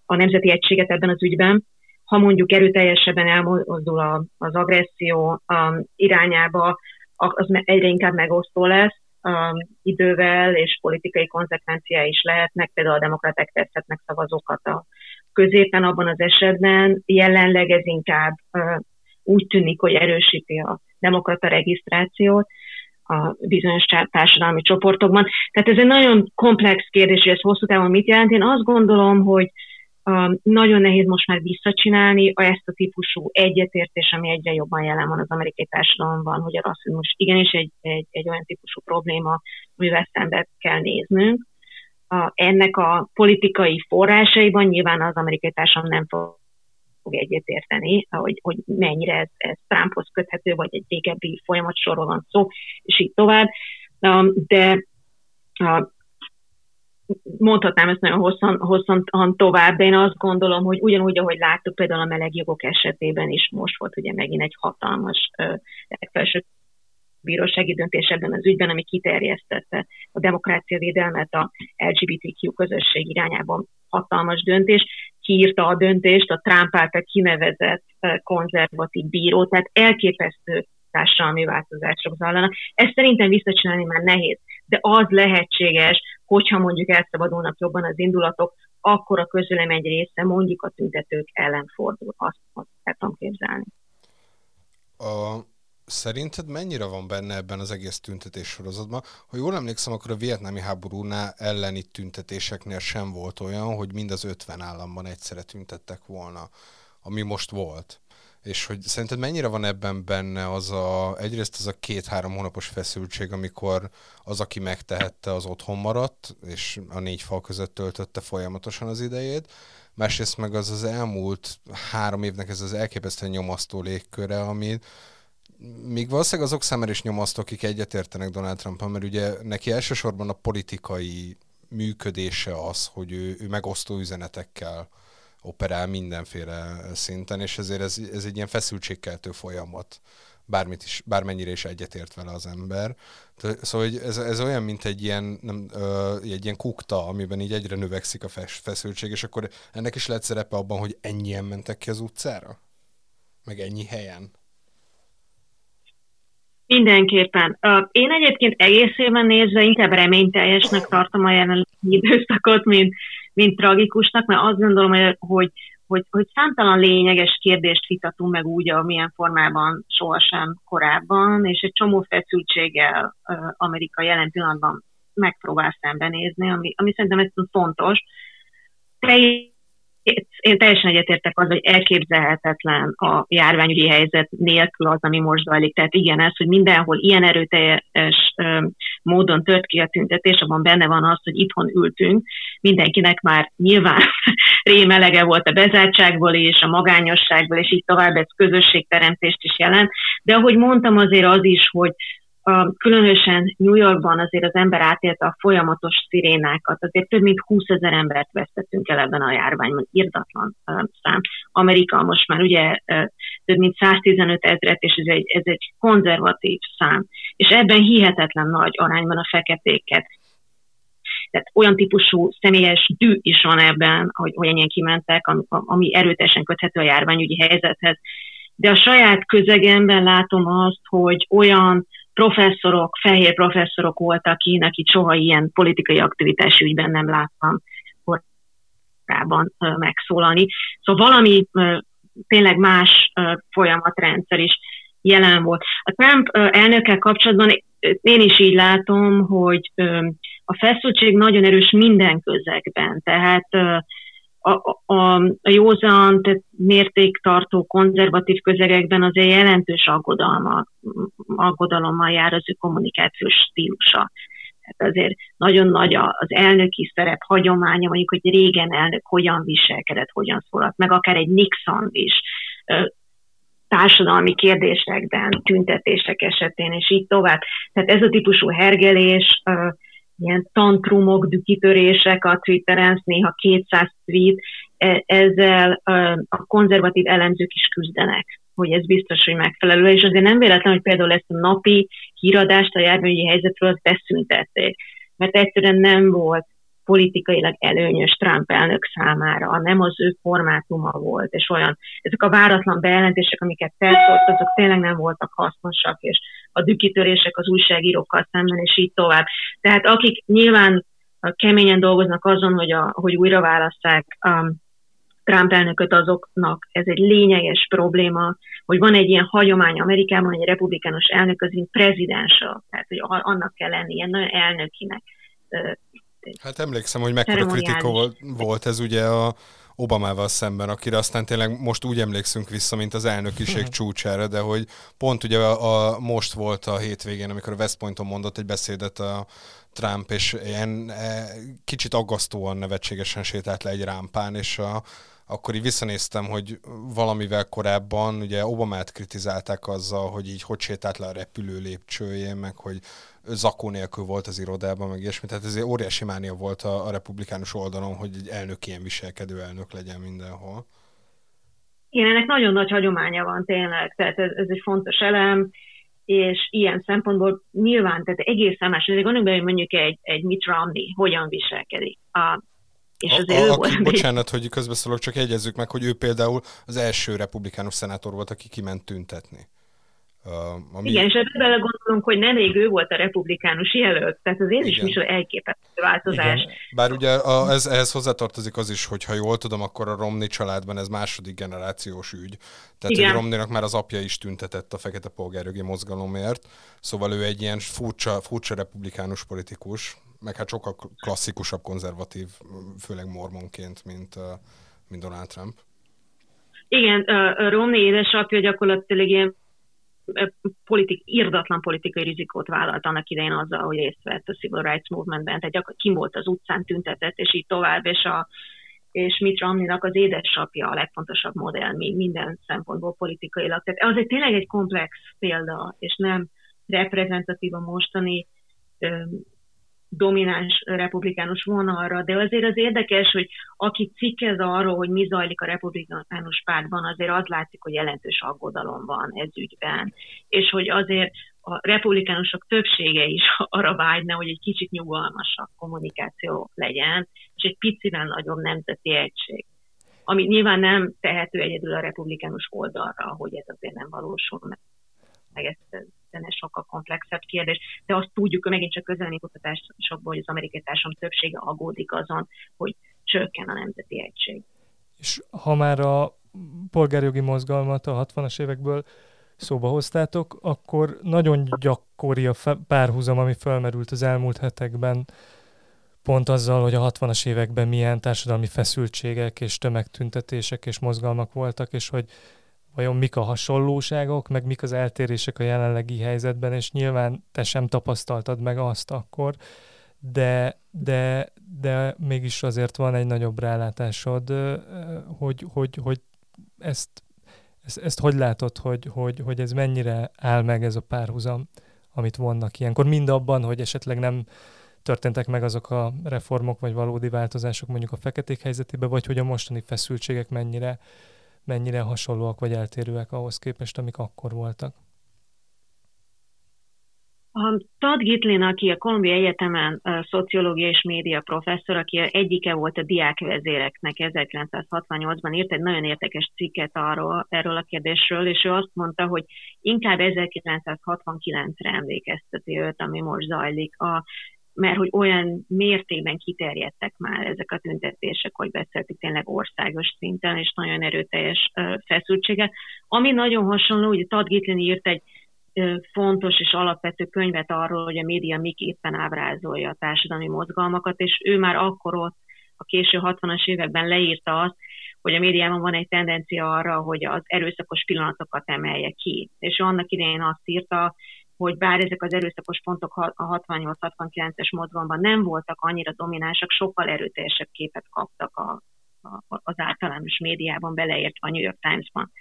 a nemzeti egységet ebben az ügyben, ha mondjuk erőteljesebben elmozdul az agresszió irányába, az egyre inkább megosztó lesz um, idővel, és politikai konzekvenciái is lehetnek, például a demokraták teszhetnek szavazókat a középen abban az esetben. Jelenleg ez inkább uh, úgy tűnik, hogy erősíti a demokrata regisztrációt a bizonyos társadalmi csoportokban. Tehát ez egy nagyon komplex kérdés, hogy ez hosszú távon mit jelent. Én azt gondolom, hogy nagyon nehéz most már visszacsinálni ezt a típusú egyetértés, ami egyre jobban jelen van az amerikai társadalomban, hogy a rasszizmus igenis egy, egy, egy olyan típusú probléma, amivel szembe kell néznünk. A, ennek a politikai forrásaiban nyilván az amerikai társadalom nem fog fog egyetérteni, hogy, hogy mennyire ez, ez Trumphoz köthető, vagy egy régebbi folyamatsorról van szó, és így tovább. De mondhatnám ezt nagyon hosszan, hosszan tovább, de én azt gondolom, hogy ugyanúgy, ahogy láttuk például a melegjogok esetében is most volt ugye megint egy hatalmas legfelső bírósági döntés ebben az ügyben, ami kiterjesztette a demokrácia védelmet a LGBTQ közösség irányában hatalmas döntés. Kiírta a döntést a Trump által kinevezett konzervatív bíró, tehát elképesztő társadalmi változások zajlanak. Ezt szerintem visszacsinálni már nehéz, de az lehetséges, hogyha mondjuk elszabadulnak jobban az indulatok, akkor a közülem egy része mondjuk a tüntetők ellen fordul. Azt, azt el tudom képzelni. A, szerinted mennyire van benne ebben az egész tüntetés sorozatban? Ha jól emlékszem, akkor a vietnámi háborúnál elleni tüntetéseknél sem volt olyan, hogy mind az 50 államban egyszerre tüntettek volna, ami most volt. És hogy szerinted mennyire van ebben benne az a, egyrészt az a két-három hónapos feszültség, amikor az, aki megtehette, az otthon maradt, és a négy fal között töltötte folyamatosan az idejét, másrészt meg az az elmúlt három évnek ez az elképesztően nyomasztó légköre, ami még valószínűleg azok számára is nyomasztó, akik egyetértenek Donald trump mert ugye neki elsősorban a politikai működése az, hogy ő, ő megosztó üzenetekkel operál mindenféle szinten, és ezért ez, ez egy ilyen feszültségkeltő folyamat, bármit is, bármennyire is egyetért vele az ember. Szóval hogy ez, ez olyan, mint egy ilyen, nem, ö, egy ilyen kukta, amiben így egyre növekszik a feszültség, és akkor ennek is lehet szerepe abban, hogy ennyien mentek ki az utcára? Meg ennyi helyen? Mindenképpen. Én egyébként egészében nézve inkább reményteljesnek tartom a jelenlegi időszakot, mint, mint tragikusnak, mert azt gondolom, hogy, hogy, hogy, számtalan lényeges kérdést vitatunk meg úgy, amilyen formában sohasem korábban, és egy csomó feszültséggel Amerika jelen pillanatban megpróbál szembenézni, ami, ami szerintem ez fontos. Teljes én teljesen egyetértek az, hogy elképzelhetetlen a járványügyi helyzet nélkül az, ami most zajlik. Tehát igen, ez, hogy mindenhol ilyen erőteljes módon tört ki a tüntetés, abban benne van az, hogy itthon ültünk, mindenkinek már nyilván rémelege volt a bezártságból és a magányosságból, és így tovább ez közösségteremtést is jelent. De ahogy mondtam, azért az is, hogy különösen New Yorkban azért az ember átélte a folyamatos szirénákat, azért több mint 20 ezer embert vesztettünk el ebben a járványban, irdatlan szám. Amerika most már ugye több mint 115 ezeret, és ez egy, ez egy konzervatív szám. És ebben hihetetlen nagy arányban a feketéket tehát olyan típusú személyes dű is van ebben, hogy, hogy ennyien kimentek, ami, ami erőteljesen köthető a járványügyi helyzethez. De a saját közegemben látom azt, hogy olyan professzorok, fehér professzorok voltak ki, akik soha ilyen politikai aktivitás ügyben nem láttam korábban megszólalni. Szóval valami tényleg más folyamatrendszer is jelen volt. A Trump elnökkel kapcsolatban én is így látom, hogy a feszültség nagyon erős minden közegben, tehát a, a, a józan, tehát mértéktartó konzervatív közegekben azért jelentős aggodalma, aggodalommal jár az ő kommunikációs stílusa. Tehát azért nagyon nagy az elnöki szerep hagyománya, mondjuk, hogy régen elnök hogyan viselkedett, hogyan szólalt, meg akár egy Nixon is társadalmi kérdésekben, tüntetések esetén, és így tovább. Tehát ez a típusú hergelés ilyen tantrumok, dükitörések a Twitteren, néha 200 tweet, e, ezzel a konzervatív elemzők is küzdenek, hogy ez biztos, hogy megfelelő. És azért nem véletlen, hogy például ezt a napi híradást a járványi helyzetről azt beszüntették, mert egyszerűen nem volt politikailag előnyös Trump elnök számára, nem az ő formátuma volt, és olyan, ezek a váratlan bejelentések, amiket felszólt, azok tényleg nem voltak hasznosak, és a dükitörések az újságírókkal szemben, és így tovább. Tehát akik nyilván keményen dolgoznak azon, hogy, a, hogy újra választák um, Trump elnököt, azoknak ez egy lényeges probléma, hogy van egy ilyen hagyomány Amerikában, hogy egy republikánus elnök az mint prezidensa, tehát hogy annak kell lenni, ilyen nagyon elnökinek Hát emlékszem, hogy mekkora kritika volt, volt ez ugye a Obamával szemben, akire aztán tényleg most úgy emlékszünk vissza, mint az elnökiség hmm. csúcsára, de hogy pont ugye a, a, most volt a hétvégén, amikor a West Pointon mondott egy beszédet a Trump, és ilyen e, kicsit aggasztóan nevetségesen sétált le egy rámpán, és a, akkor így visszanéztem, hogy valamivel korábban ugye Obamát kritizálták azzal, hogy így hogy sétált le a repülő lépcsőjén, meg hogy zakó nélkül volt az irodában, meg ilyesmi. Tehát ez egy óriási mánia volt a, a republikánus oldalon, hogy egy elnök ilyen viselkedő elnök legyen mindenhol. Igen, ennek nagyon nagy hagyománya van tényleg, tehát ez, ez egy fontos elem, és ilyen szempontból nyilván, tehát egészen más. Ezért gondoljuk be, hogy mondjuk egy, egy Mitt Romney hogyan viselkedik. A, és a, a, aki, volt, bocsánat, hogy közbeszólok, csak egyezzük meg, hogy ő például az első republikánus szenátor volt, aki kiment tüntetni ami... Igen, és ebben belegondolunk, hogy nemrég ő volt a republikánus jelölt, tehát az én is is elképesztő változás. Igen. Bár ugye a, ez, ehhez hozzátartozik az is, hogy ha jól tudom, akkor a Romney családban ez második generációs ügy. Tehát Igen. egy Romneynak már az apja is tüntetett a fekete polgárjogi mozgalomért, szóval ő egy ilyen furcsa, furcsa republikánus politikus, meg hát sokkal klasszikusabb konzervatív, főleg mormonként, mint, mint Donald Trump. Igen, Romney édesapja gyakorlatilag ilyen politik, irdatlan politikai rizikót vállalt annak idején azzal, hogy részt vett a Civil Rights Movementben, tehát gyakorlatilag kim volt az utcán, tüntetett, és így tovább, és a és Mitt Romneynak az édesapja a legfontosabb modell minden szempontból politikailag. Tehát az egy tényleg egy komplex példa, és nem reprezentatív a mostani domináns republikánus vonalra, de azért az érdekes, hogy aki cikkez arról, hogy mi zajlik a republikánus pártban, azért az látszik, hogy jelentős aggodalom van ez ügyben, és hogy azért a republikánusok többsége is arra vágyna, hogy egy kicsit nyugalmasabb kommunikáció legyen, és egy picivel nagyobb nemzeti egység. Ami nyilván nem tehető egyedül a republikánus oldalra, hogy ez azért nem valósul meg. meg ezt, ez sokkal komplexebb kérdés, de azt tudjuk, hogy megint csak közölni kutatásokból, hogy az amerikai társadalom többsége aggódik azon, hogy csökken a nemzeti egység. És ha már a polgárjogi mozgalmat a 60-as évekből szóba hoztátok, akkor nagyon gyakori a párhuzam, ami felmerült az elmúlt hetekben, pont azzal, hogy a 60-as években milyen társadalmi feszültségek és tömegtüntetések és mozgalmak voltak, és hogy vajon mik a hasonlóságok, meg mik az eltérések a jelenlegi helyzetben, és nyilván te sem tapasztaltad meg azt akkor, de, de, de mégis azért van egy nagyobb rálátásod, hogy, hogy, hogy ezt, ezt, ezt hogy látod, hogy, hogy, hogy ez mennyire áll meg ez a párhuzam, amit vonnak ilyenkor, mind abban, hogy esetleg nem történtek meg azok a reformok, vagy valódi változások mondjuk a feketék helyzetében, vagy hogy a mostani feszültségek mennyire, mennyire hasonlóak vagy eltérőek ahhoz képest, amik akkor voltak? A Todd Gitlin, aki a Columbia Egyetemen a szociológia és média professzor, aki egyike volt a diákvezéreknek 1968-ban írt egy nagyon értekes cikket arról, erről a kérdésről, és ő azt mondta, hogy inkább 1969-re emlékezteti őt, ami most zajlik. A mert hogy olyan mértékben kiterjedtek már ezek a tüntetések, hogy beszéltük tényleg országos szinten, és nagyon erőteljes feszültsége. Ami nagyon hasonló, hogy Tad Gitlin írt egy fontos és alapvető könyvet arról, hogy a média miképpen ábrázolja a társadalmi mozgalmakat, és ő már akkor ott a késő 60-as években leírta azt, hogy a médiában van egy tendencia arra, hogy az erőszakos pillanatokat emelje ki. És annak idején azt írta, hogy bár ezek az erőszakos pontok a 68-69-es mozgalomban nem voltak annyira dominánsak, sokkal erőteljesebb képet kaptak a, a, az általános médiában, beleértve a New York Times-ban.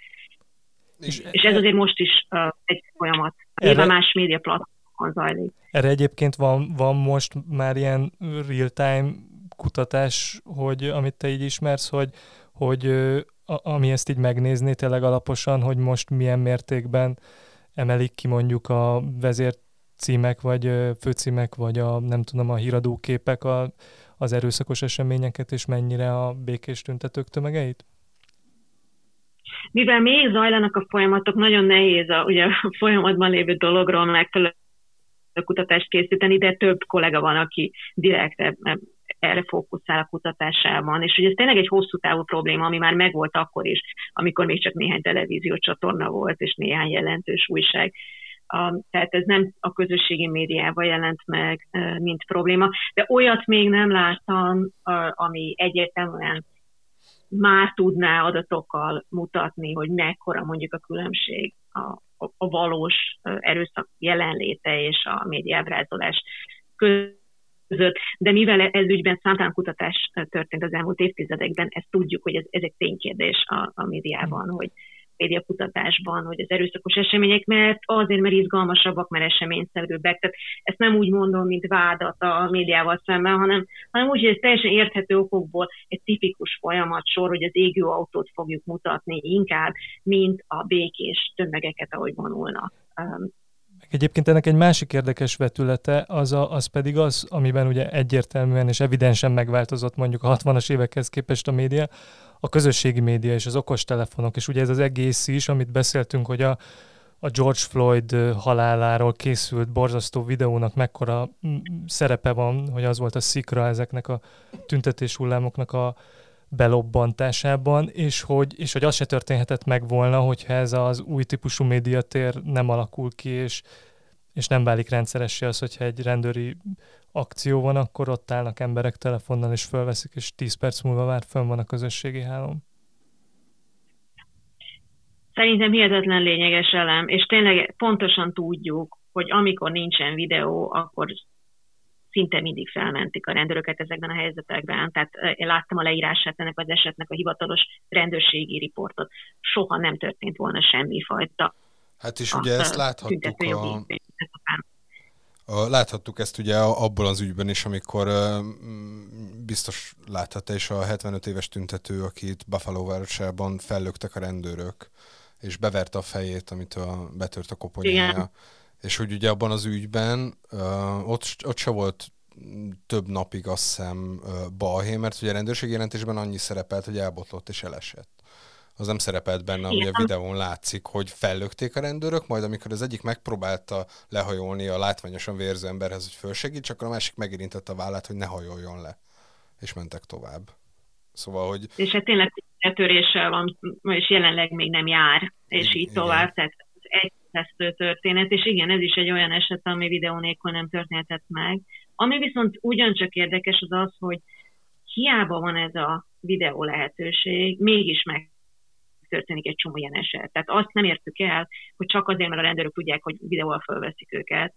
És, és ez azért most is uh, egy folyamat. Nyilván más média platformon zajlik. Erre egyébként van, van most már ilyen real-time kutatás, hogy amit te így ismersz, hogy, hogy a, ami ezt így megnézni tényleg alaposan, hogy most milyen mértékben emelik ki mondjuk a vezért címek, vagy főcímek, vagy a nem tudom, a híradóképek a, az erőszakos eseményeket, és mennyire a békés tüntetők tömegeit? Mivel még zajlanak a folyamatok, nagyon nehéz a, ugye, a folyamatban lévő dologról megfelelő kutatást készíteni, de több kollega van, aki direkt erre fókuszál a kutatásában, és hogy ez tényleg egy hosszú távú probléma, ami már megvolt akkor is, amikor még csak néhány televízió csatorna volt, és néhány jelentős újság. A, tehát ez nem a közösségi médiában jelent meg, mint probléma, de olyat még nem láttam, ami egyértelműen már tudná adatokkal mutatni, hogy mekkora mondjuk a különbség a, a, a valós erőszak jelenléte és a médiábrázolás között között, de mivel ez ügyben számtalan kutatás történt az elmúlt évtizedekben, ezt tudjuk, hogy ez, ez egy ténykérdés a, a médiában, hogy médiakutatásban, hogy az erőszakos események, mert azért, mert izgalmasabbak, mert eseményszerűbbek. Tehát ezt nem úgy mondom, mint vádat a médiával szemben, hanem, hanem úgy, hogy ez teljesen érthető okokból egy tipikus folyamat sor, hogy az égő autót fogjuk mutatni inkább, mint a békés tömegeket, ahogy vonulnak. Egyébként ennek egy másik érdekes vetülete, az, a, az pedig az, amiben ugye egyértelműen és evidensen megváltozott mondjuk a 60-as évekhez képest a média, a közösségi média és az okostelefonok, és ugye ez az egész is, amit beszéltünk, hogy a, a George Floyd haláláról készült borzasztó videónak mekkora szerepe van, hogy az volt a szikra ezeknek a tüntetés hullámoknak a belobbantásában, és hogy, és hogy az se történhetett meg volna, hogyha ez az új típusú médiatér nem alakul ki, és, és nem válik rendszeressé az, hogyha egy rendőri akció van, akkor ott állnak emberek telefonnal, és fölveszik, és 10 perc múlva már fönn van a közösségi hálón. Szerintem hihetetlen lényeges elem, és tényleg pontosan tudjuk, hogy amikor nincsen videó, akkor szinte mindig felmentik a rendőröket ezekben a helyzetekben. Tehát én láttam a leírását ennek az esetnek, a hivatalos rendőrségi riportot. Soha nem történt volna semmi fajta. Hát is ugye ezt láthattuk a... A, láthattuk ezt ugye abból az ügyben is, amikor biztos láthatta is a 75 éves tüntető, akit Buffalo városában fellöktek a rendőrök, és beverte a fejét, amit a, betört a koponyája. Igen. És hogy ugye abban az ügyben uh, ott, ott se volt több napig azt hiszem uh, balhé, mert ugye a rendőrségi jelentésben annyi szerepelt, hogy elbotlott és elesett. Az nem szerepelt benne, ami a videón látszik, hogy fellökték a rendőrök, majd amikor az egyik megpróbálta lehajolni a látványosan vérző emberhez, hogy fölsegíts, akkor a másik megérintette a vállát, hogy ne hajoljon le. És mentek tovább. Szóval, hogy... És hát tényleg töréssel van, és jelenleg még nem jár, és így igen. tovább. Tehát egy tesztő történet, és igen, ez is egy olyan eset, ami videó nélkül nem történhetett meg. Ami viszont ugyancsak érdekes az az, hogy hiába van ez a videó lehetőség, mégis meg történik egy csomó ilyen eset. Tehát azt nem értük el, hogy csak azért, mert a rendőrök tudják, hogy videóval fölveszik őket,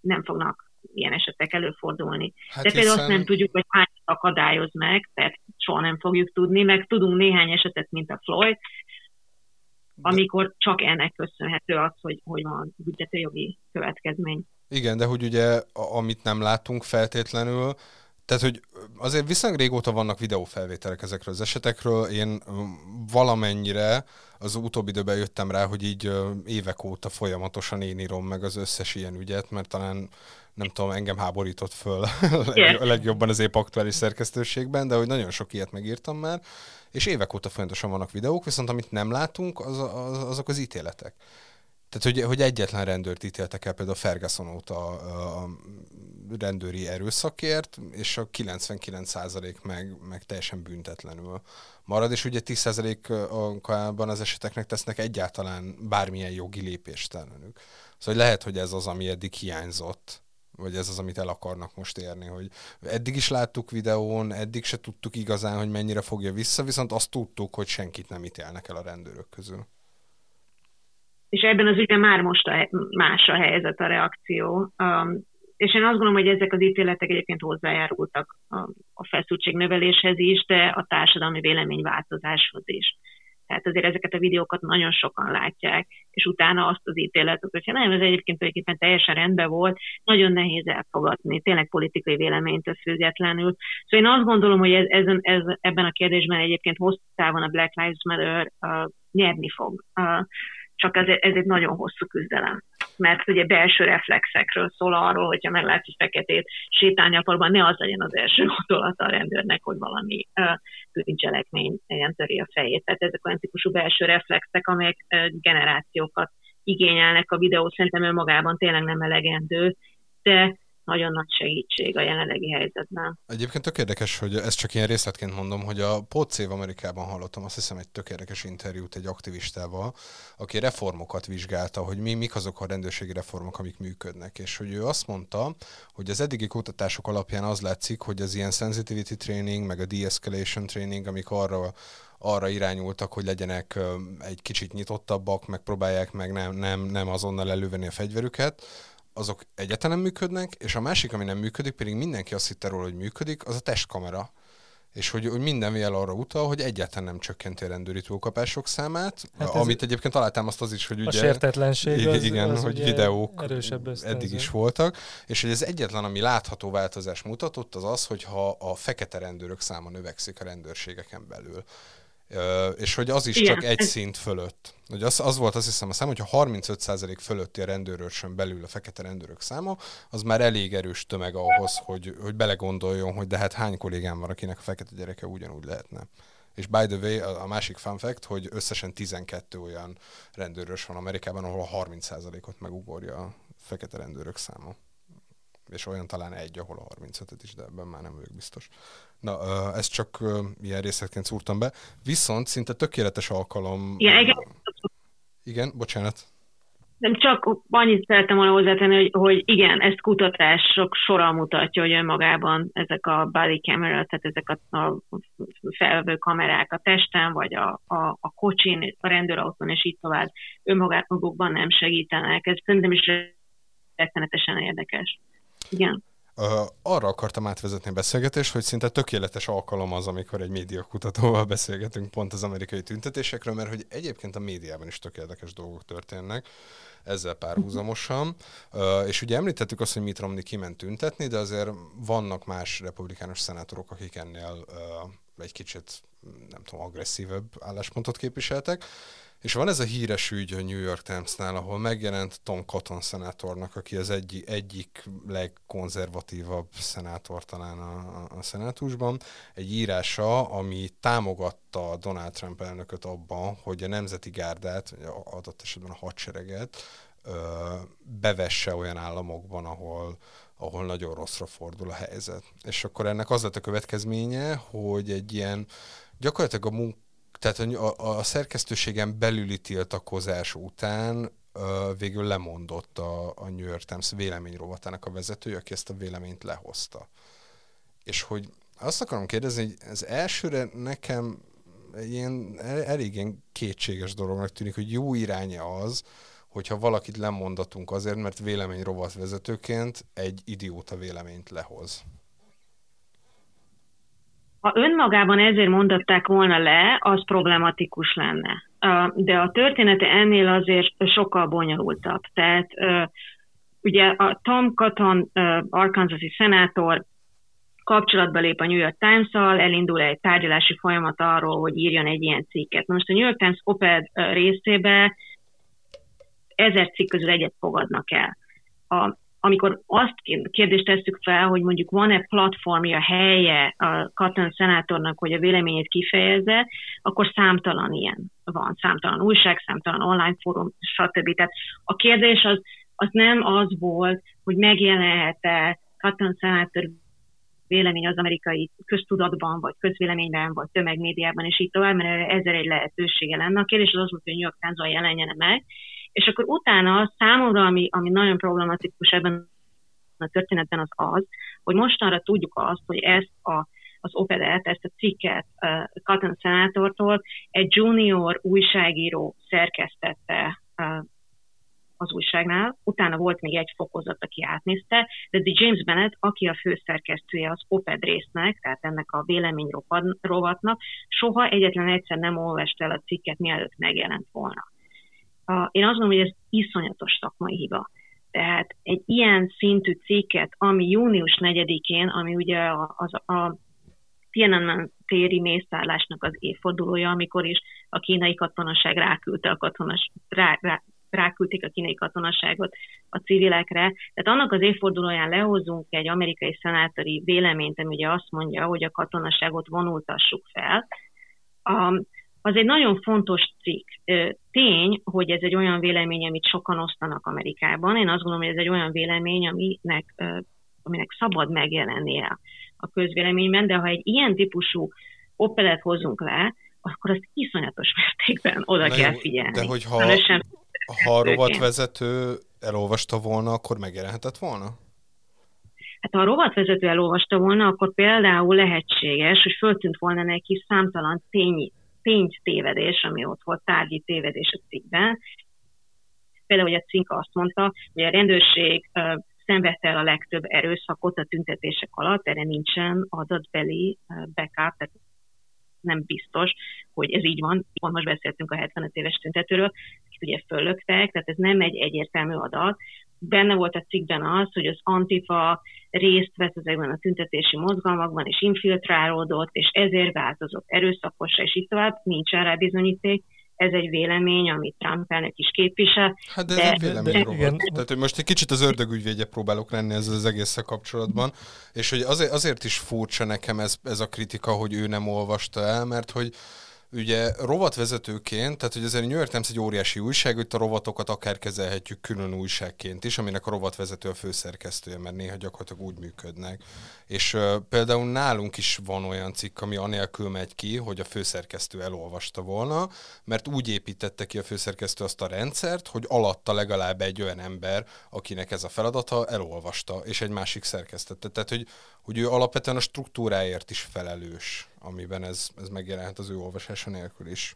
nem fognak ilyen esetek előfordulni. Hát De például hiszen... azt nem tudjuk, hogy hány akadályoz meg, tehát soha nem fogjuk tudni, meg tudunk néhány esetet, mint a Floyd, amikor csak ennek köszönhető az, hogy, hogy van büntetőjogi következmény. Igen, de hogy ugye, amit nem látunk feltétlenül, tehát, hogy azért viszonylag régóta vannak videófelvételek ezekről az esetekről. Én valamennyire az utóbbi időben jöttem rá, hogy így évek óta folyamatosan én írom meg az összes ilyen ügyet, mert talán nem tudom, engem háborított föl a legjobban az épp aktuális szerkesztőségben, de hogy nagyon sok ilyet megírtam már, és évek óta folyamatosan vannak videók, viszont amit nem látunk, az, az, azok az ítéletek. Tehát, hogy, hogy egyetlen rendőrt ítéltek el például Ferguson óta a, a rendőri erőszakért, és a 99% meg, meg teljesen büntetlenül marad, és ugye 10%-ban az eseteknek tesznek egyáltalán bármilyen jogi lépést ellenük. Szóval lehet, hogy ez az, ami eddig hiányzott, vagy ez az, amit el akarnak most érni, hogy eddig is láttuk videón, eddig se tudtuk igazán, hogy mennyire fogja vissza, viszont azt tudtuk, hogy senkit nem ítélnek el a rendőrök közül. És ebben az ügyben már most a, más a helyzet, a reakció. És én azt gondolom, hogy ezek az ítéletek egyébként hozzájárultak a, a feszültség növeléshez is, de a társadalmi véleményváltozáshoz is. Tehát azért ezeket a videókat nagyon sokan látják, és utána azt az ítéletet, hogyha nem, ez egyébként tulajdonképpen teljesen rendben volt, nagyon nehéz elfogadni, tényleg politikai véleménytől függetlenül. Szóval én azt gondolom, hogy ez, ez, ez, ebben a kérdésben egyébként hosszú távon a Black Lives Matter uh, nyerni fog. Uh, csak ez, ez egy nagyon hosszú küzdelem. Mert ugye belső reflexekről szól arról, hogyha meglátsz egy feketét falban, ne az legyen az első gondolata a rendőrnek, hogy valami bűncselekmény ilyen töri a fejét. Tehát ezek olyan típusú belső reflexek, amelyek generációkat igényelnek a videó, szerintem önmagában tényleg nem elegendő, de nagyon nagy segítség a jelenlegi helyzetben. Egyébként tök érdekes, hogy ezt csak ilyen részletként mondom, hogy a Podcév Amerikában hallottam, azt hiszem egy tök érdekes interjút egy aktivistával, aki reformokat vizsgálta, hogy mi, mik azok a rendőrségi reformok, amik működnek, és hogy ő azt mondta, hogy az eddigi kutatások alapján az látszik, hogy az ilyen sensitivity training, meg a de-escalation training, amik arra arra irányultak, hogy legyenek egy kicsit nyitottabbak, megpróbálják meg nem, nem, nem azonnal elővenni a fegyverüket, azok nem működnek, és a másik, ami nem működik, pedig mindenki azt hitte róla, hogy működik, az a testkamera. És hogy, hogy minden jel arra utal, hogy egyáltalán nem csökkenti a rendőri túlkapások számát, hát amit egyébként azt az is, hogy ugye... A sértetlenség az, Igen, az hogy videók eddig is voltak, és hogy ez egyetlen, ami látható változás mutatott, az az, hogy ha a fekete rendőrök száma növekszik a rendőrségeken belül és hogy az is Igen. csak egy szint fölött. Hogy az, az volt azt hiszem a szám, hogyha 35% fölötti a rendőrörsön belül a fekete rendőrök száma, az már elég erős tömeg ahhoz, hogy, hogy belegondoljon, hogy de hát hány kollégám van, akinek a fekete gyereke ugyanúgy lehetne. És by the way, a másik fun fact, hogy összesen 12 olyan rendőrös van Amerikában, ahol a 30%-ot megugorja a fekete rendőrök száma. És olyan talán egy, ahol a 35-et is, de ebben már nem vagyok biztos. Na, ezt csak ilyen részletként szúrtam be. Viszont szinte tökéletes alkalom... Igen, igen. Igen, bocsánat. Nem csak annyit szerettem volna hozzátenni, hogy, hogy igen, ezt kutatások sora mutatja, hogy önmagában ezek a body camera, tehát ezek a, a felvevő kamerák a testen, vagy a, a, a kocsin, a rendőrautón, és így tovább önmagukban nem segítenek. Ez szerintem is rettenetesen érdekes. Igen. Arra akartam átvezetni a beszélgetést, hogy szinte tökéletes alkalom az, amikor egy médiakutatóval beszélgetünk pont az amerikai tüntetésekről, mert hogy egyébként a médiában is tökéletes dolgok történnek ezzel párhuzamosan. És ugye említettük azt, hogy Mitt Romney kiment tüntetni, de azért vannak más republikánus szenátorok, akik ennél egy kicsit, nem tudom, agresszívebb álláspontot képviseltek. És van ez a híres ügy a New York Times-nál, ahol megjelent Tom Cotton szenátornak, aki az egy, egyik legkonzervatívabb szenátor talán a, a szenátusban, egy írása, ami támogatta Donald Trump elnököt abban, hogy a nemzeti gárdát, adott esetben a hadsereget bevesse olyan államokban, ahol, ahol nagyon rosszra fordul a helyzet. És akkor ennek az lett a következménye, hogy egy ilyen gyakorlatilag a munk tehát a, a szerkesztőségen belüli tiltakozás után végül lemondott a, a New York Times véleményrovatának a vezetője, aki ezt a véleményt lehozta. És hogy azt akarom kérdezni, hogy az elsőre nekem ilyen elég ilyen kétséges dolognak tűnik, hogy jó iránya az, hogyha valakit lemondatunk azért, mert véleményrovat vezetőként egy idióta véleményt lehoz. Ha önmagában ezért mondatták volna le, az problematikus lenne. De a története ennél azért sokkal bonyolultabb. Tehát ugye a Tom Cotton, arkansasi szenátor kapcsolatba lép a New York Times-szal, elindul egy tárgyalási folyamat arról, hogy írjon egy ilyen cikket. Most a New York Times OPED részébe ezer cikk közül egyet fogadnak el. A amikor azt kérdést tesszük fel, hogy mondjuk van-e platformja, helye a Katon szenátornak, hogy a véleményét kifejezze, akkor számtalan ilyen van, számtalan újság, számtalan online fórum, stb. Tehát a kérdés az, az nem az volt, hogy megjelenhet-e Katon szenátor vélemény az amerikai köztudatban, vagy közvéleményben, vagy tömegmédiában, és így tovább, mert ezzel egy lehetősége lenne. A kérdés az az volt, hogy New York times jelenjen meg, és akkor utána számomra, ami, ami nagyon problematikus ebben a történetben az az, hogy mostanra tudjuk azt, hogy ezt a, az opedet, ezt a cikket uh, Cotton szenátortól egy junior újságíró szerkesztette uh, az újságnál, utána volt még egy fokozat, aki átnézte, de The James Bennett, aki a főszerkesztője az OPED résznek, tehát ennek a vélemény rovatnak, soha egyetlen egyszer nem olvasta el a cikket, mielőtt megjelent volna a, én azt gondolom, hogy ez iszonyatos szakmai hiba. Tehát egy ilyen szintű cikket, ami június 4-én, ami ugye az, a Tiananmen téri mészállásnak az évfordulója, amikor is a kínai katonaság ráküldte a katonas, rá, rá, ráküldték a kínai katonaságot a civilekre. Tehát annak az évfordulóján lehozunk egy amerikai szenátori véleményt, ami ugye azt mondja, hogy a katonaságot vonultassuk fel. A, az egy nagyon fontos cikk. Tény, hogy ez egy olyan vélemény, amit sokan osztanak Amerikában. Én azt gondolom, hogy ez egy olyan vélemény, aminek, aminek szabad megjelennie a közvéleményben, de ha egy ilyen típusú opelet hozunk le, akkor azt iszonyatos mértékben oda Na kell jó, figyelni. De hogyha ha a rovatvezető elolvasta volna, akkor megjelenhetett volna? Hát ha a rovatvezető elolvasta volna, akkor például lehetséges, hogy föltűnt volna neki számtalan tény, tévedés, ami ott volt, tárgyi tévedés a cikkben. Például, hogy a cikk azt mondta, hogy a rendőrség szenvedte el a legtöbb erőszakot a tüntetések alatt, erre nincsen adatbeli backup, tehát nem biztos, hogy ez így van. Pont most beszéltünk a 75 éves tüntetőről, akit ugye föllöktek, tehát ez nem egy egyértelmű adat. Benne volt a cikkben az, hogy az Antifa részt vett ezekben a tüntetési mozgalmakban, és infiltrálódott, és ezért változott erőszakosra, és így tovább, nincs rá bizonyíték, ez egy vélemény, amit Trump elnök is képvisel. Hát de, de ez egy vélemény, de, igen. Tehát, hogy most egy kicsit az ördögügyvédje próbálok lenni ezzel az egésszel kapcsolatban, és hogy azért, azért is furcsa nekem ez, ez a kritika, hogy ő nem olvasta el, mert hogy ugye rovatvezetőként, tehát hogy azért New York Times egy óriási újság, hogy a rovatokat akár kezelhetjük külön újságként is, aminek a rovatvezető a főszerkesztője, mert néha gyakorlatilag úgy működnek. És uh, például nálunk is van olyan cikk, ami anélkül megy ki, hogy a főszerkesztő elolvasta volna, mert úgy építette ki a főszerkesztő azt a rendszert, hogy alatta legalább egy olyan ember, akinek ez a feladata, elolvasta, és egy másik szerkesztette. Tehát, hogy, hogy ő alapvetően a struktúráért is felelős amiben ez, ez megjelenhet az ő olvasása nélkül is.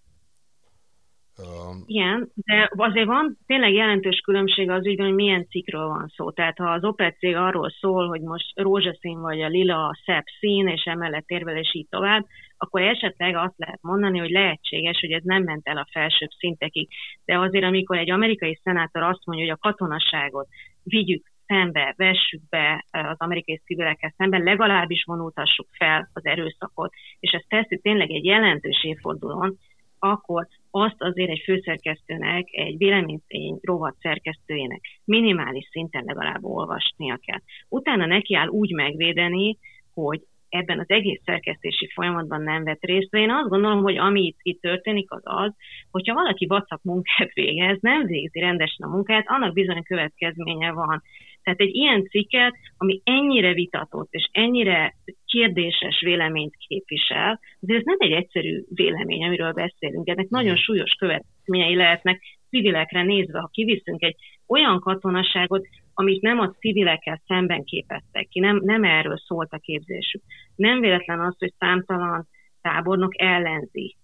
Igen, de azért van tényleg jelentős különbség az ügyben, hogy milyen cikkről van szó. Tehát ha az Opet cég arról szól, hogy most rózsaszín vagy a lila a szebb szín, és emellett érvel, és így tovább, akkor esetleg azt lehet mondani, hogy lehetséges, hogy ez nem ment el a felsőbb szintekig. De azért, amikor egy amerikai szenátor azt mondja, hogy a katonaságot vigyük szembe, vessük be az amerikai civilekkel szemben, legalábbis vonultassuk fel az erőszakot, és ezt teszi tényleg egy jelentős évfordulón, akkor azt azért egy főszerkesztőnek, egy véleménytény rovat szerkesztőjének minimális szinten legalább olvasnia kell. Utána neki áll úgy megvédeni, hogy ebben az egész szerkesztési folyamatban nem vett részt. De én azt gondolom, hogy ami itt, itt történik, az az, hogyha valaki vacak munkát végez, nem végzi rendesen a munkát, annak bizony következménye van. Tehát egy ilyen cikket, ami ennyire vitatott és ennyire kérdéses véleményt képvisel, azért ez nem egy egyszerű vélemény, amiről beszélünk. Ennek nagyon súlyos következményei lehetnek civilekre nézve, ha kiviszünk egy olyan katonaságot, amit nem a civilekkel szemben képeztek ki, nem, nem erről szólt a képzésük. Nem véletlen az, hogy számtalan tábornok ellenzi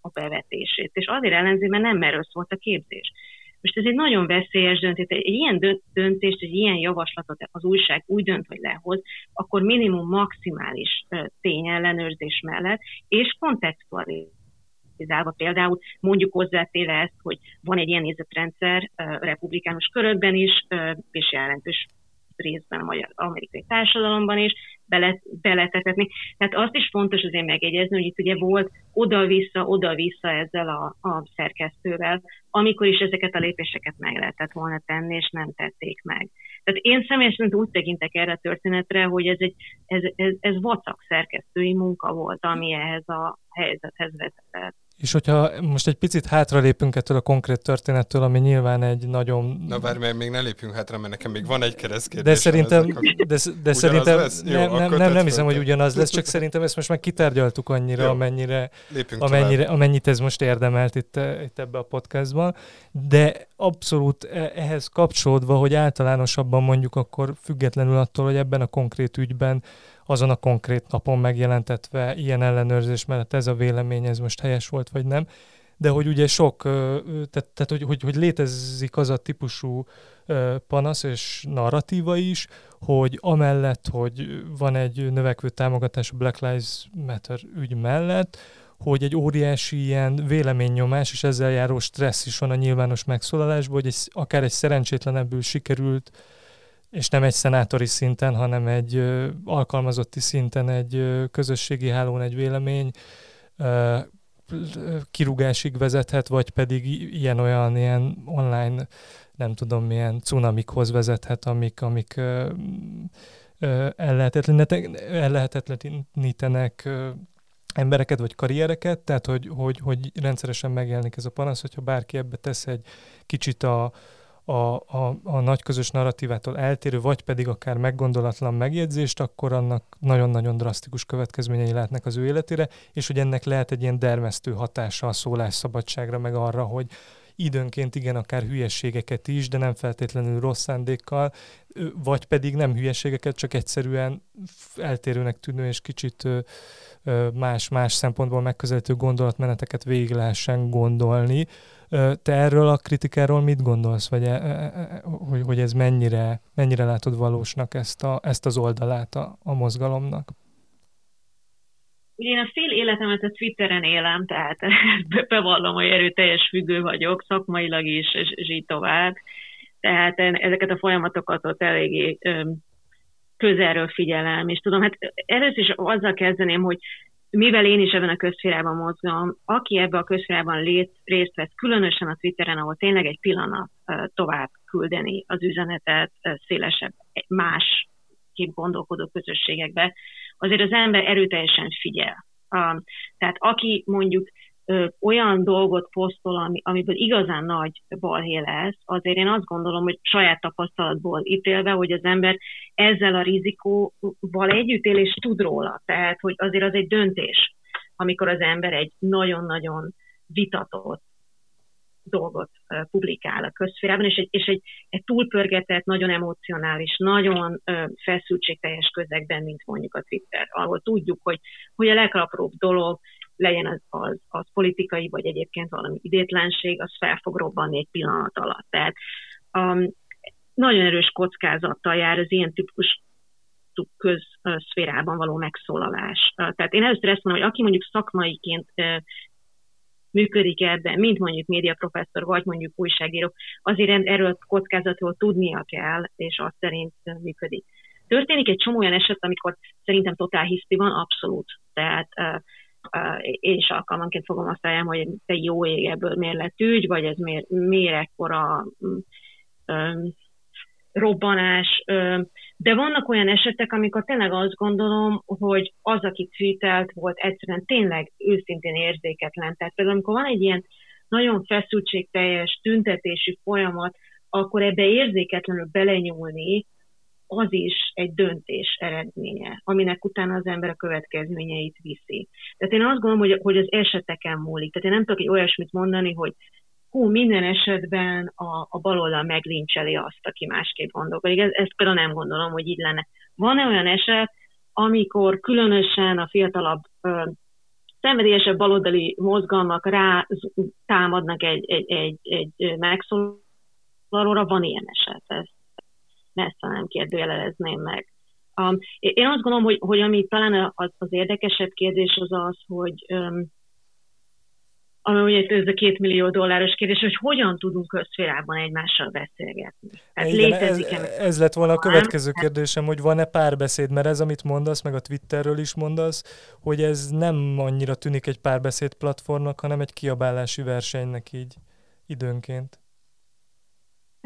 a bevetését, és azért ellenzi, mert nem erről szólt a képzés. Most ez egy nagyon veszélyes döntés. Egy ilyen döntést, egy ilyen javaslatot az újság úgy dönt, hogy lehoz, akkor minimum maximális tényellenőrzés mellett, és kontextualizálva például mondjuk hozzátéve ezt, hogy van egy ilyen nézetrendszer republikánus körökben is, és jelentős részben a magyar amerikai társadalomban is bele, beletetetni. Tehát azt is fontos azért megjegyezni, hogy itt ugye volt oda-vissza, oda-vissza ezzel a, a szerkesztővel, amikor is ezeket a lépéseket meg lehetett volna tenni, és nem tették meg. Tehát én személyesen úgy tekintek erre a történetre, hogy ez, egy, ez, ez, ez vacak szerkesztői munka volt, ami ehhez a helyzethez vezetett. És hogyha most egy picit hátralépünk ettől a konkrét történettől, ami nyilván egy nagyon... Na várj, mert még ne lépjünk hátra, mert nekem még van egy keresztkérdés. De szerintem, de, de szerintem lesz? Jó, nem, nem, nem, nem hiszem, hogy ugyanaz lesz, csak szerintem ezt most már kitárgyaltuk annyira, Jó. amennyire, amennyire amennyit ez most érdemelt itt, itt ebbe a podcastban. De abszolút e, ehhez kapcsolódva, hogy általánosabban mondjuk akkor függetlenül attól, hogy ebben a konkrét ügyben azon a konkrét napon megjelentetve ilyen ellenőrzés mellett ez a vélemény, ez most helyes volt, vagy nem. De hogy ugye sok, tehát, tehát hogy, hogy, hogy létezik az a típusú panasz és narratíva is, hogy amellett, hogy van egy növekvő támogatás a Black Lives Matter ügy mellett, hogy egy óriási ilyen véleménynyomás és ezzel járó stressz is van a nyilvános megszólalásban, hogy egy, akár egy szerencsétlenebbül sikerült és nem egy szenátori szinten, hanem egy ö, alkalmazotti szinten egy ö, közösségi hálón egy vélemény ö, kirúgásig vezethet, vagy pedig ilyen-olyan ilyen online, nem tudom milyen cunamikhoz vezethet, amik, amik ö, ellehetetlenítenek embereket vagy karriereket, tehát hogy, hogy, hogy rendszeresen megjelenik ez a panasz, hogyha bárki ebbe tesz egy kicsit a, a, a, a nagy közös narratívától eltérő, vagy pedig akár meggondolatlan megjegyzést, akkor annak nagyon-nagyon drasztikus következményei lehetnek az ő életére, és hogy ennek lehet egy ilyen dermesztő hatása a szólásszabadságra, meg arra, hogy időnként igen, akár hülyességeket is, de nem feltétlenül rossz szándékkal, vagy pedig nem hülyességeket, csak egyszerűen eltérőnek tűnő és kicsit más-más szempontból megközelítő gondolatmeneteket végig lehessen gondolni, te erről a kritikáról mit gondolsz, vagy e, e, e, hogy, hogy ez mennyire, mennyire látod valósnak ezt, a, ezt az oldalát a, a mozgalomnak? Ugye én a fél életemet a Twitteren élem, tehát bevallom, hogy erőteljes függő vagyok, szakmailag is, és, így tovább. Tehát ezeket a folyamatokat ott eléggé közelről figyelem, és tudom, hát először is azzal kezdeném, hogy mivel én is ebben a közférában mozgom, aki ebbe a közférában részt vesz, különösen a Twitteren, ahol tényleg egy pillanat tovább küldeni az üzenetet szélesebb, más kép gondolkodó közösségekbe, azért az ember erőteljesen figyel. Tehát aki mondjuk olyan dolgot posztol, ami, amiből igazán nagy balhé lesz, azért én azt gondolom, hogy saját tapasztalatból ítélve, hogy az ember ezzel a rizikóval együtt él és tud róla. Tehát, hogy azért az egy döntés, amikor az ember egy nagyon-nagyon vitatott dolgot publikál a közférában, és egy, és egy, egy túlpörgetett, nagyon emocionális, nagyon feszültségteljes közegben, mint mondjuk a Twitter, ahol tudjuk, hogy, hogy a legapróbb dolog legyen az, az, az politikai, vagy egyébként valami idétlenség, az fel fog robbanni egy pillanat alatt. Tehát um, nagyon erős kockázattal jár az ilyen típus közszférában való megszólalás. Tehát én először ezt mondom, hogy aki mondjuk szakmaiként működik ebben, mint mondjuk médiaprofesszor, vagy mondjuk újságíró, azért erről a kockázatról tudnia kell, és azt szerint működik. Történik egy csomó olyan eset, amikor szerintem totál hiszti van, abszolút. Tehát én is alkalmanként fogom azt eljám, hogy te jó ég ebből miért lett ügy, vagy ez miért, miért ekkora um, robbanás. De vannak olyan esetek, amikor tényleg azt gondolom, hogy az, aki tweetelt, volt egyszerűen tényleg őszintén érzéketlen. Tehát például, amikor van egy ilyen nagyon feszültségteljes tüntetési folyamat, akkor ebbe érzéketlenül belenyúlni, az is egy döntés eredménye, aminek utána az ember a következményeit viszi. Tehát én azt gondolom, hogy, hogy az eseteken múlik. Tehát én nem tudok egy olyasmit mondani, hogy hú, minden esetben a, a baloldal meglincseli azt, aki másképp gondolkodik. Ez, ezt például nem gondolom, hogy így lenne. Van-e olyan eset, amikor különösen a fiatalabb ö, szenvedélyesebb baloldali mozgalmak rá támadnak egy, egy, egy, egy megszólalóra, van ilyen eset. Ez, messze nem kérdőjelezném meg. Um, én azt gondolom, hogy, hogy ami talán az, az érdekesebb kérdés az az, hogy um, ami ugye ez a két millió dolláros kérdés, hogy hogyan tudunk közférában egymással beszélgetni. Tehát Igen, ez, ez lett volna a következő kérdésem, hogy van-e párbeszéd, mert ez, amit mondasz, meg a Twitterről is mondasz, hogy ez nem annyira tűnik egy párbeszéd platformnak, hanem egy kiabálási versenynek így időnként.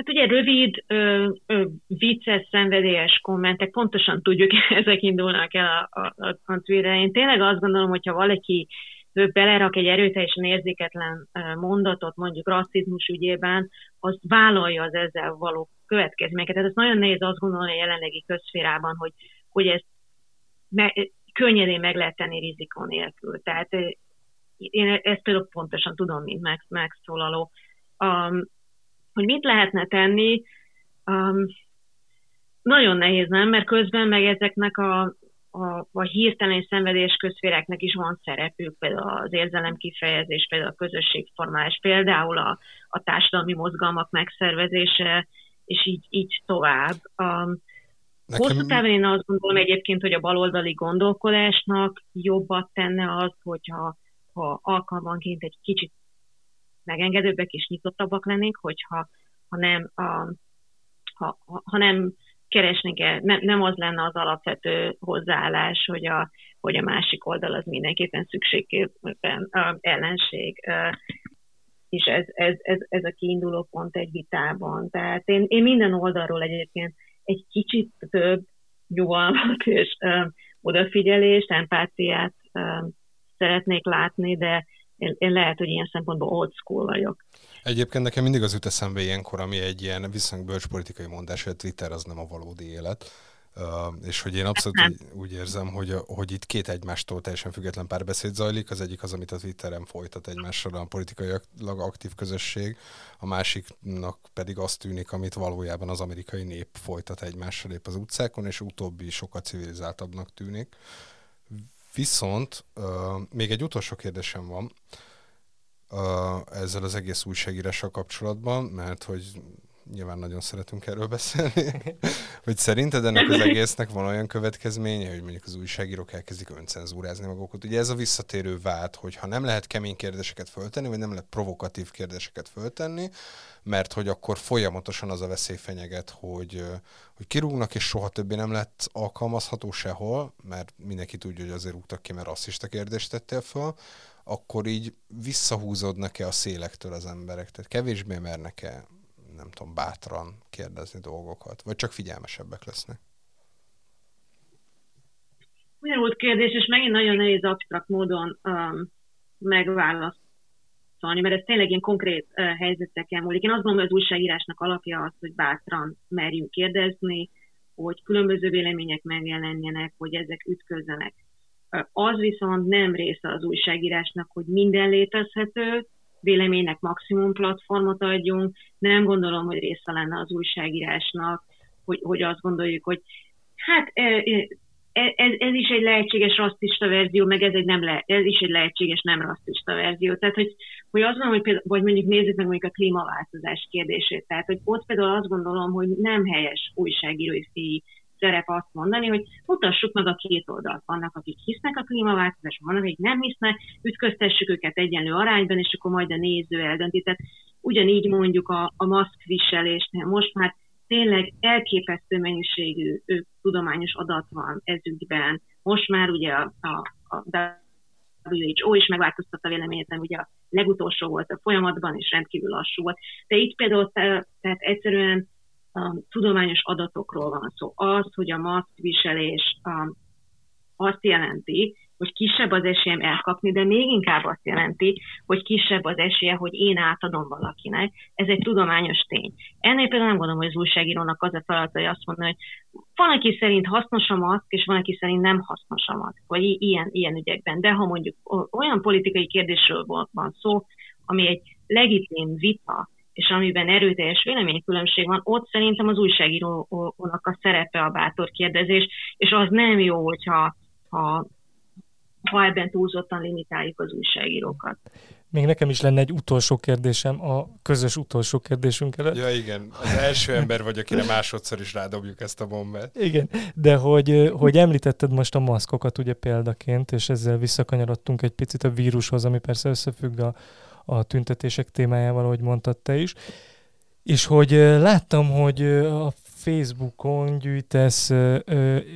Hát ugye rövid, ö, ö, vicces, szenvedélyes kommentek, pontosan tudjuk, ezek indulnak el a, a, a, a Twitter. Én tényleg azt gondolom, hogyha valaki ő belerak egy erőteljesen érzéketlen mondatot, mondjuk rasszizmus ügyében, az vállalja az ezzel való következményeket. Tehát ez nagyon nehéz azt gondolni a jelenlegi közférában, hogy, hogy ezt me, könnyedén meg lehet tenni rizikó nélkül. Tehát én ezt például pontosan tudom, mint megszólaló. Um, hogy mit lehetne tenni, um, nagyon nehéz, nem? Mert közben meg ezeknek a, a, a hirtelen szenvedés közféreknek is van szerepük, például az érzelem kifejezés, például a közösségformálás, például a, a társadalmi mozgalmak megszervezése, és így, így tovább. Um, Nekem... Hosszú távon én azt gondolom egyébként, hogy a baloldali gondolkodásnak jobbat tenne az, hogyha ha alkalmanként egy kicsit megengedőbbek és nyitottabbak lennénk, hogyha ha nem, a, ha, ha nem keresnénk el, ne, nem az lenne az alapvető hozzáállás, hogy a, hogy a másik oldal az mindenképpen szükségképpen uh, ellenség. És ez, ez, ez, ez a kiinduló pont egy vitában. Tehát én, én minden oldalról egyébként egy kicsit több nyugalmat és uh, odafigyelést, empátiát uh, szeretnék látni, de én, én lehet, hogy ilyen szempontból old school vagyok. Egyébként nekem mindig az jut eszembe ilyenkor, ami egy ilyen viszonylag bölcs politikai mondás, hogy a Twitter az nem a valódi élet. Uh, és hogy én abszolút úgy, úgy érzem, hogy, hogy itt két egymástól teljesen független párbeszéd zajlik. Az egyik az, amit a Twitteren folytat egymással a politikailag aktív közösség, a másiknak pedig azt tűnik, amit valójában az amerikai nép folytat egymással épp az utcákon, és utóbbi sokkal civilizáltabbnak tűnik. Viszont uh, még egy utolsó kérdésem van uh, ezzel az egész újságírással kapcsolatban, mert hogy nyilván nagyon szeretünk erről beszélni, hogy szerinted ennek az egésznek van olyan következménye, hogy mondjuk az újságírók elkezdik öncenzúrázni magukat. Ugye ez a visszatérő vád, hogy ha nem lehet kemény kérdéseket föltenni, vagy nem lehet provokatív kérdéseket föltenni, mert hogy akkor folyamatosan az a veszély fenyeget, hogy, hogy kirúgnak, és soha többé nem lett alkalmazható sehol, mert mindenki tudja, hogy azért rúgtak ki, mert rasszista kérdést tettél föl, akkor így visszahúzódnak-e a szélektől az emberek? Tehát kevésbé mernek-e, nem tudom, bátran kérdezni dolgokat? Vagy csak figyelmesebbek lesznek? Bonyolult kérdés, és megint nagyon nehéz absztrakt módon um, megválaszolni, mert ez tényleg ilyen konkrét helyzeteken múlik. Én azt gondolom, hogy az újságírásnak alapja az, hogy bátran merjünk kérdezni, hogy különböző vélemények megjelenjenek, hogy ezek ütközzenek az viszont nem része az újságírásnak, hogy minden létezhető, véleménynek maximum platformot adjunk. Nem gondolom, hogy része lenne az újságírásnak, hogy, hogy azt gondoljuk, hogy hát e, ez, ez is egy lehetséges rasszista verzió, meg ez, egy nem le, ez is egy lehetséges nem rasszista verzió. Tehát, hogy, hogy azt mondom, hogy például, vagy mondjuk nézzük meg mondjuk a klímaváltozás kérdését. Tehát, hogy ott például azt gondolom, hogy nem helyes újságírói fi szerep azt mondani, hogy mutassuk meg a két oldalt. Vannak, akik hisznek a klímaváltozásban, vannak, akik nem hisznek, ütköztessük őket egyenlő arányban, és akkor majd a néző eldönti. Tehát ugyanígy mondjuk a, a maszkviselésnél most már tényleg elképesztő mennyiségű tudományos adat van ezügyben. Most már ugye a, a, a WHO is megváltoztatta véleményét, ugye a legutolsó volt a folyamatban, és rendkívül lassú volt. De itt például tehát egyszerűen um, tudományos adatokról van szó. Az, hogy a maszkviselés um, azt jelenti, hogy kisebb az esélyem elkapni, de még inkább azt jelenti, hogy kisebb az esélye, hogy én átadom valakinek. Ez egy tudományos tény. Ennél például nem gondolom, hogy az újságírónak az a feladata, hogy azt mondja, hogy van, aki szerint hasznos a és van, aki szerint nem hasznos a vagy ilyen, ilyen ügyekben. De ha mondjuk olyan politikai kérdésről van szó, ami egy legitim vita, és amiben erőteljes véleménykülönbség van, ott szerintem az újságírónak a szerepe a bátor kérdezés, és az nem jó, hogyha ha, ha ebben túlzottan limitáljuk az újságírókat. Még nekem is lenne egy utolsó kérdésem, a közös utolsó kérdésünk előtt. Ja igen, az első ember vagy, akire másodszor is rádobjuk ezt a bombát. Igen, de hogy, hogy említetted most a maszkokat ugye példaként, és ezzel visszakanyarodtunk egy picit a vírushoz, ami persze összefügg a, a tüntetések témájával, ahogy mondtad te is. És hogy láttam, hogy a Facebookon gyűjtesz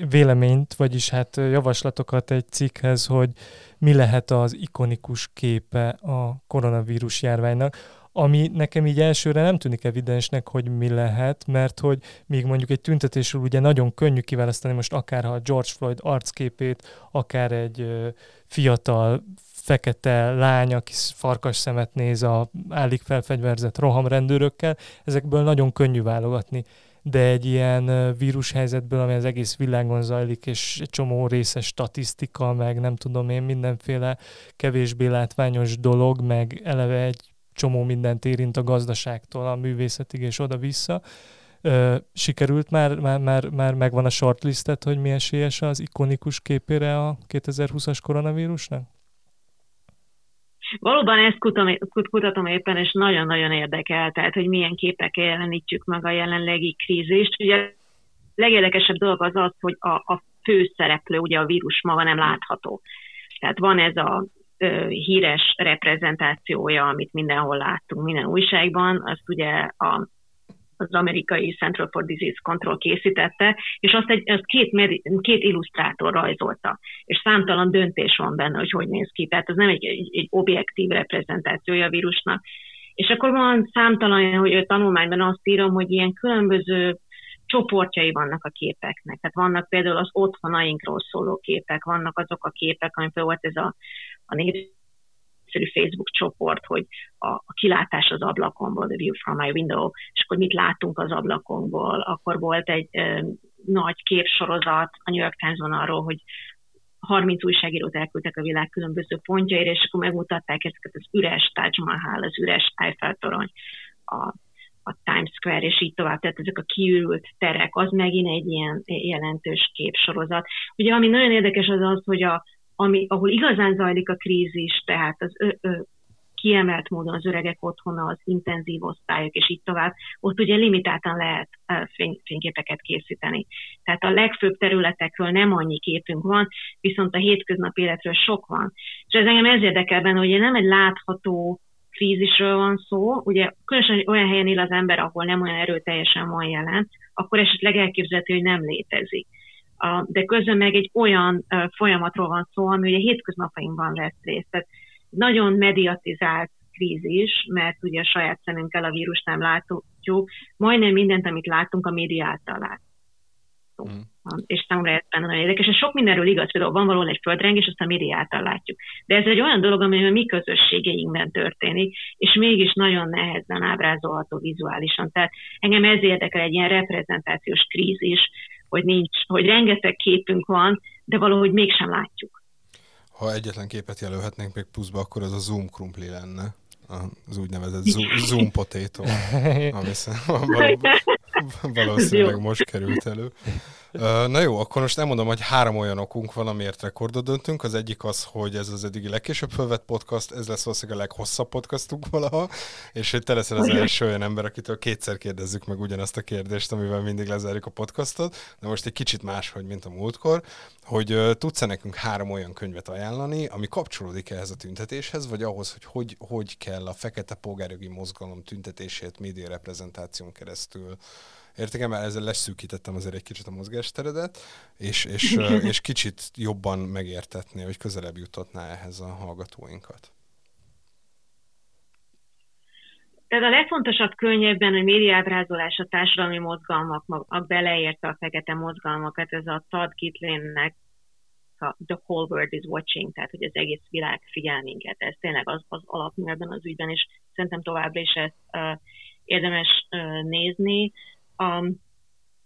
véleményt, vagyis hát javaslatokat egy cikkhez, hogy mi lehet az ikonikus képe a koronavírus járványnak, ami nekem így elsőre nem tűnik evidensnek, hogy mi lehet, mert hogy még mondjuk egy tüntetésről ugye nagyon könnyű kiválasztani most akár ha George Floyd arcképét, akár egy fiatal fekete lány, aki farkas szemet néz a állik felfegyverzett rohamrendőrökkel, ezekből nagyon könnyű válogatni. De egy ilyen vírushelyzetből, ami az egész világon zajlik, és egy csomó részes statisztika, meg nem tudom én, mindenféle kevésbé látványos dolog, meg eleve egy csomó mindent érint a gazdaságtól a művészetig és oda-vissza. sikerült már, már, már, már megvan a shortlistet, hogy mi esélyes az ikonikus képére a 2020-as koronavírusnak? Valóban ezt kutatom, kutatom éppen, és nagyon-nagyon érdekel, tehát hogy milyen képek jelenítjük meg a jelenlegi krízist. Ugye a legérdekesebb dolog az az, hogy a, a főszereplő, ugye a vírus maga nem látható. Tehát van ez a ö, híres reprezentációja, amit mindenhol láttunk, minden újságban, azt ugye a az amerikai Central for Disease Control készítette, és azt, egy, azt két, medi, két illusztrátor rajzolta, és számtalan döntés van benne, hogy hogy néz ki, tehát ez nem egy, egy, egy objektív reprezentációja a vírusnak. És akkor van számtalan, hogy a tanulmányban azt írom, hogy ilyen különböző csoportjai vannak a képeknek. Tehát vannak például az otthonainkról szóló képek, vannak azok a képek, amikor volt ez a, a név egyszerű Facebook csoport, hogy a, a kilátás az ablakomból, the view from my window, és akkor mit látunk az ablakomból. Akkor volt egy ö, nagy képsorozat a New York Times-ban arról, hogy 30 újságírót elküldtek a világ különböző pontjaira, és akkor megmutatták ezeket az üres Taj Mahal, az üres Eiffel torony, a, a Times Square, és így tovább, tehát ezek a kiürült terek, az megint egy ilyen jelentős képsorozat. Ugye ami nagyon érdekes az az, hogy a, ami, ahol igazán zajlik a krízis, tehát az ö, ö, kiemelt módon az öregek otthona, az intenzív osztályok, és így tovább, ott ugye limitáltan lehet fény, fényképeket készíteni. Tehát a legfőbb területekről nem annyi képünk van, viszont a hétköznapi életről sok van. És ez engem ez érdekel benne, hogy nem egy látható krízisről van szó, ugye különösen olyan helyen él az ember, ahol nem olyan erőteljesen van jelen, akkor esetleg elképzelhető, hogy nem létezik. De közben meg egy olyan folyamatról van szó, ami ugye hétköznapainkban vesz részt. Tehát nagyon mediatizált krízis, mert ugye a saját szemünkkel a vírus nem látjuk, majdnem mindent, amit látunk, a média által látunk. Mm. És számomra ez benne nagyon érdekes. És sok mindenről igaz, például van valahol egy földrengés, azt a média által látjuk. De ez egy olyan dolog, ami a mi közösségeinkben történik, és mégis nagyon nehezen ábrázolható vizuálisan. Tehát engem ez érdekel egy ilyen reprezentációs krízis, hogy nincs, hogy rengeteg képünk van, de valahogy mégsem látjuk. Ha egyetlen képet jelölhetnénk még pluszba, akkor az a Zoom krumpli lenne az úgynevezett zoom, zoom potato, ami valószínűleg most került elő. Na jó, akkor most nem mondom, hogy három olyan okunk valamiért rekordot döntünk. Az egyik az, hogy ez az eddigi legkésőbb fölvett podcast, ez lesz valószínűleg a leghosszabb podcastunk valaha, és hogy te leszel az első olyan ember, akitől kétszer kérdezzük meg ugyanazt a kérdést, amivel mindig lezárjuk a podcastot, de most egy kicsit máshogy, mint a múltkor, hogy tudsz-e nekünk három olyan könyvet ajánlani, ami kapcsolódik ehhez a tüntetéshez, vagy ahhoz, hogy hogy, hogy kell a fekete polgárjogi mozgalom tüntetését média reprezentáción keresztül Értékem, mert ezzel leszűkítettem azért egy kicsit a mozgásteredet, és, és, és kicsit jobban megértetni, hogy közelebb jutatná ehhez a hallgatóinkat. Tehát a legfontosabb könyvben, hogy médiábrázolás a társadalmi mozgalmak, a beleérte a fekete mozgalmakat, ez a Todd Kitlinnek a The Whole World is Watching, tehát hogy az egész világ figyel minket. Ez tényleg az, az alapmű ebben az ügyben, és szerintem továbbra is ezt uh, érdemes uh, nézni. A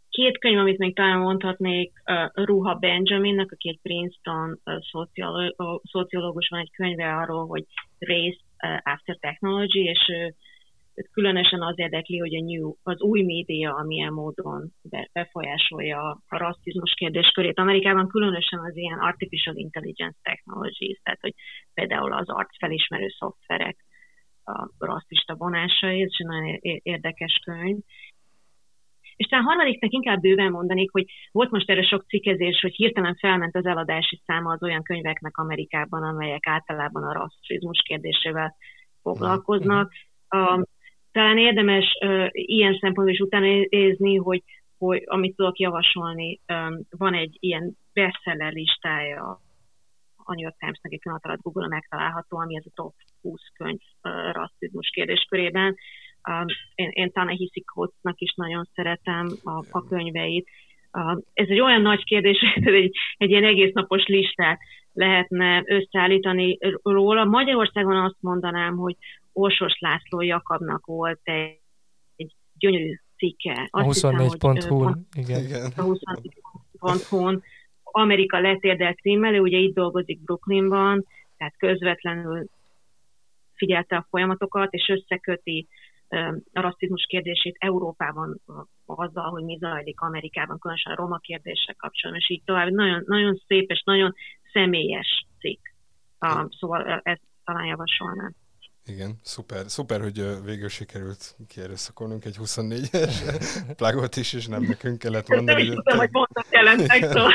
két könyv, amit még talán mondhatnék, uh, Ruha Benjaminnak, aki egy Princeton uh, szociológus, van egy könyve arról, hogy Race uh, After Technology, és ő különösen az érdekli, hogy a new, az új média amilyen módon befolyásolja a rasszizmus kérdéskörét. Amerikában különösen az ilyen artificial intelligence technologies, tehát hogy például az arcfelismerő szoftverek a rasszista vonásai, ez egy nagyon érdekes könyv. És talán harmadiknak inkább bőven mondanék, hogy volt most erre sok cikkezés, hogy hirtelen felment az eladási száma az olyan könyveknek Amerikában, amelyek általában a rasszizmus kérdésével foglalkoznak. Um, talán érdemes uh, ilyen szempontból is utána nézni, hogy, hogy amit tudok javasolni, um, van egy ilyen bestseller listája a New York Times-nek egy pillanat alatt Google-on megtalálható, ami ez a top 20 könyv uh, rasszizmus kérdéskörében. Um, én, én Tanehisi Coates-nak is nagyon szeretem a, a könyveit. Uh, ez egy olyan nagy kérdés, hogy egy, egy ilyen egész napos listát lehetne összeállítani róla. Magyarországon azt mondanám, hogy Orsos László Jakabnak volt egy, egy gyönyörű cikke. a 24.hu, igen. igen. A 24.hu-n Amerika letérdelt címmel, ugye itt dolgozik Brooklynban, tehát közvetlenül figyelte a folyamatokat, és összeköti a rasszizmus kérdését Európában azzal, hogy mi zajlik Amerikában, különösen a roma kérdések kapcsolatban, és így tovább. Nagyon, nagyon szép és nagyon személyes cikk. Szóval ezt talán javasolnám. Igen, szuper, szuper, hogy végül sikerült kierőszakolnunk egy 24-es plagot is, és nem nekünk kellett mondani. Nem is tudom, hogy pontot jelentek, szóval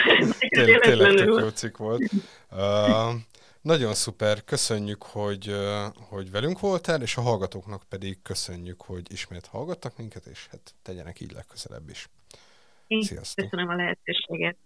tényleg tök jó cikk volt. Uh, nagyon szuper, köszönjük, hogy, hogy velünk voltál, és a hallgatóknak pedig köszönjük, hogy ismét hallgattak minket, és hát tegyenek így legközelebb is. Én Sziasztok. köszönöm a lehetőséget.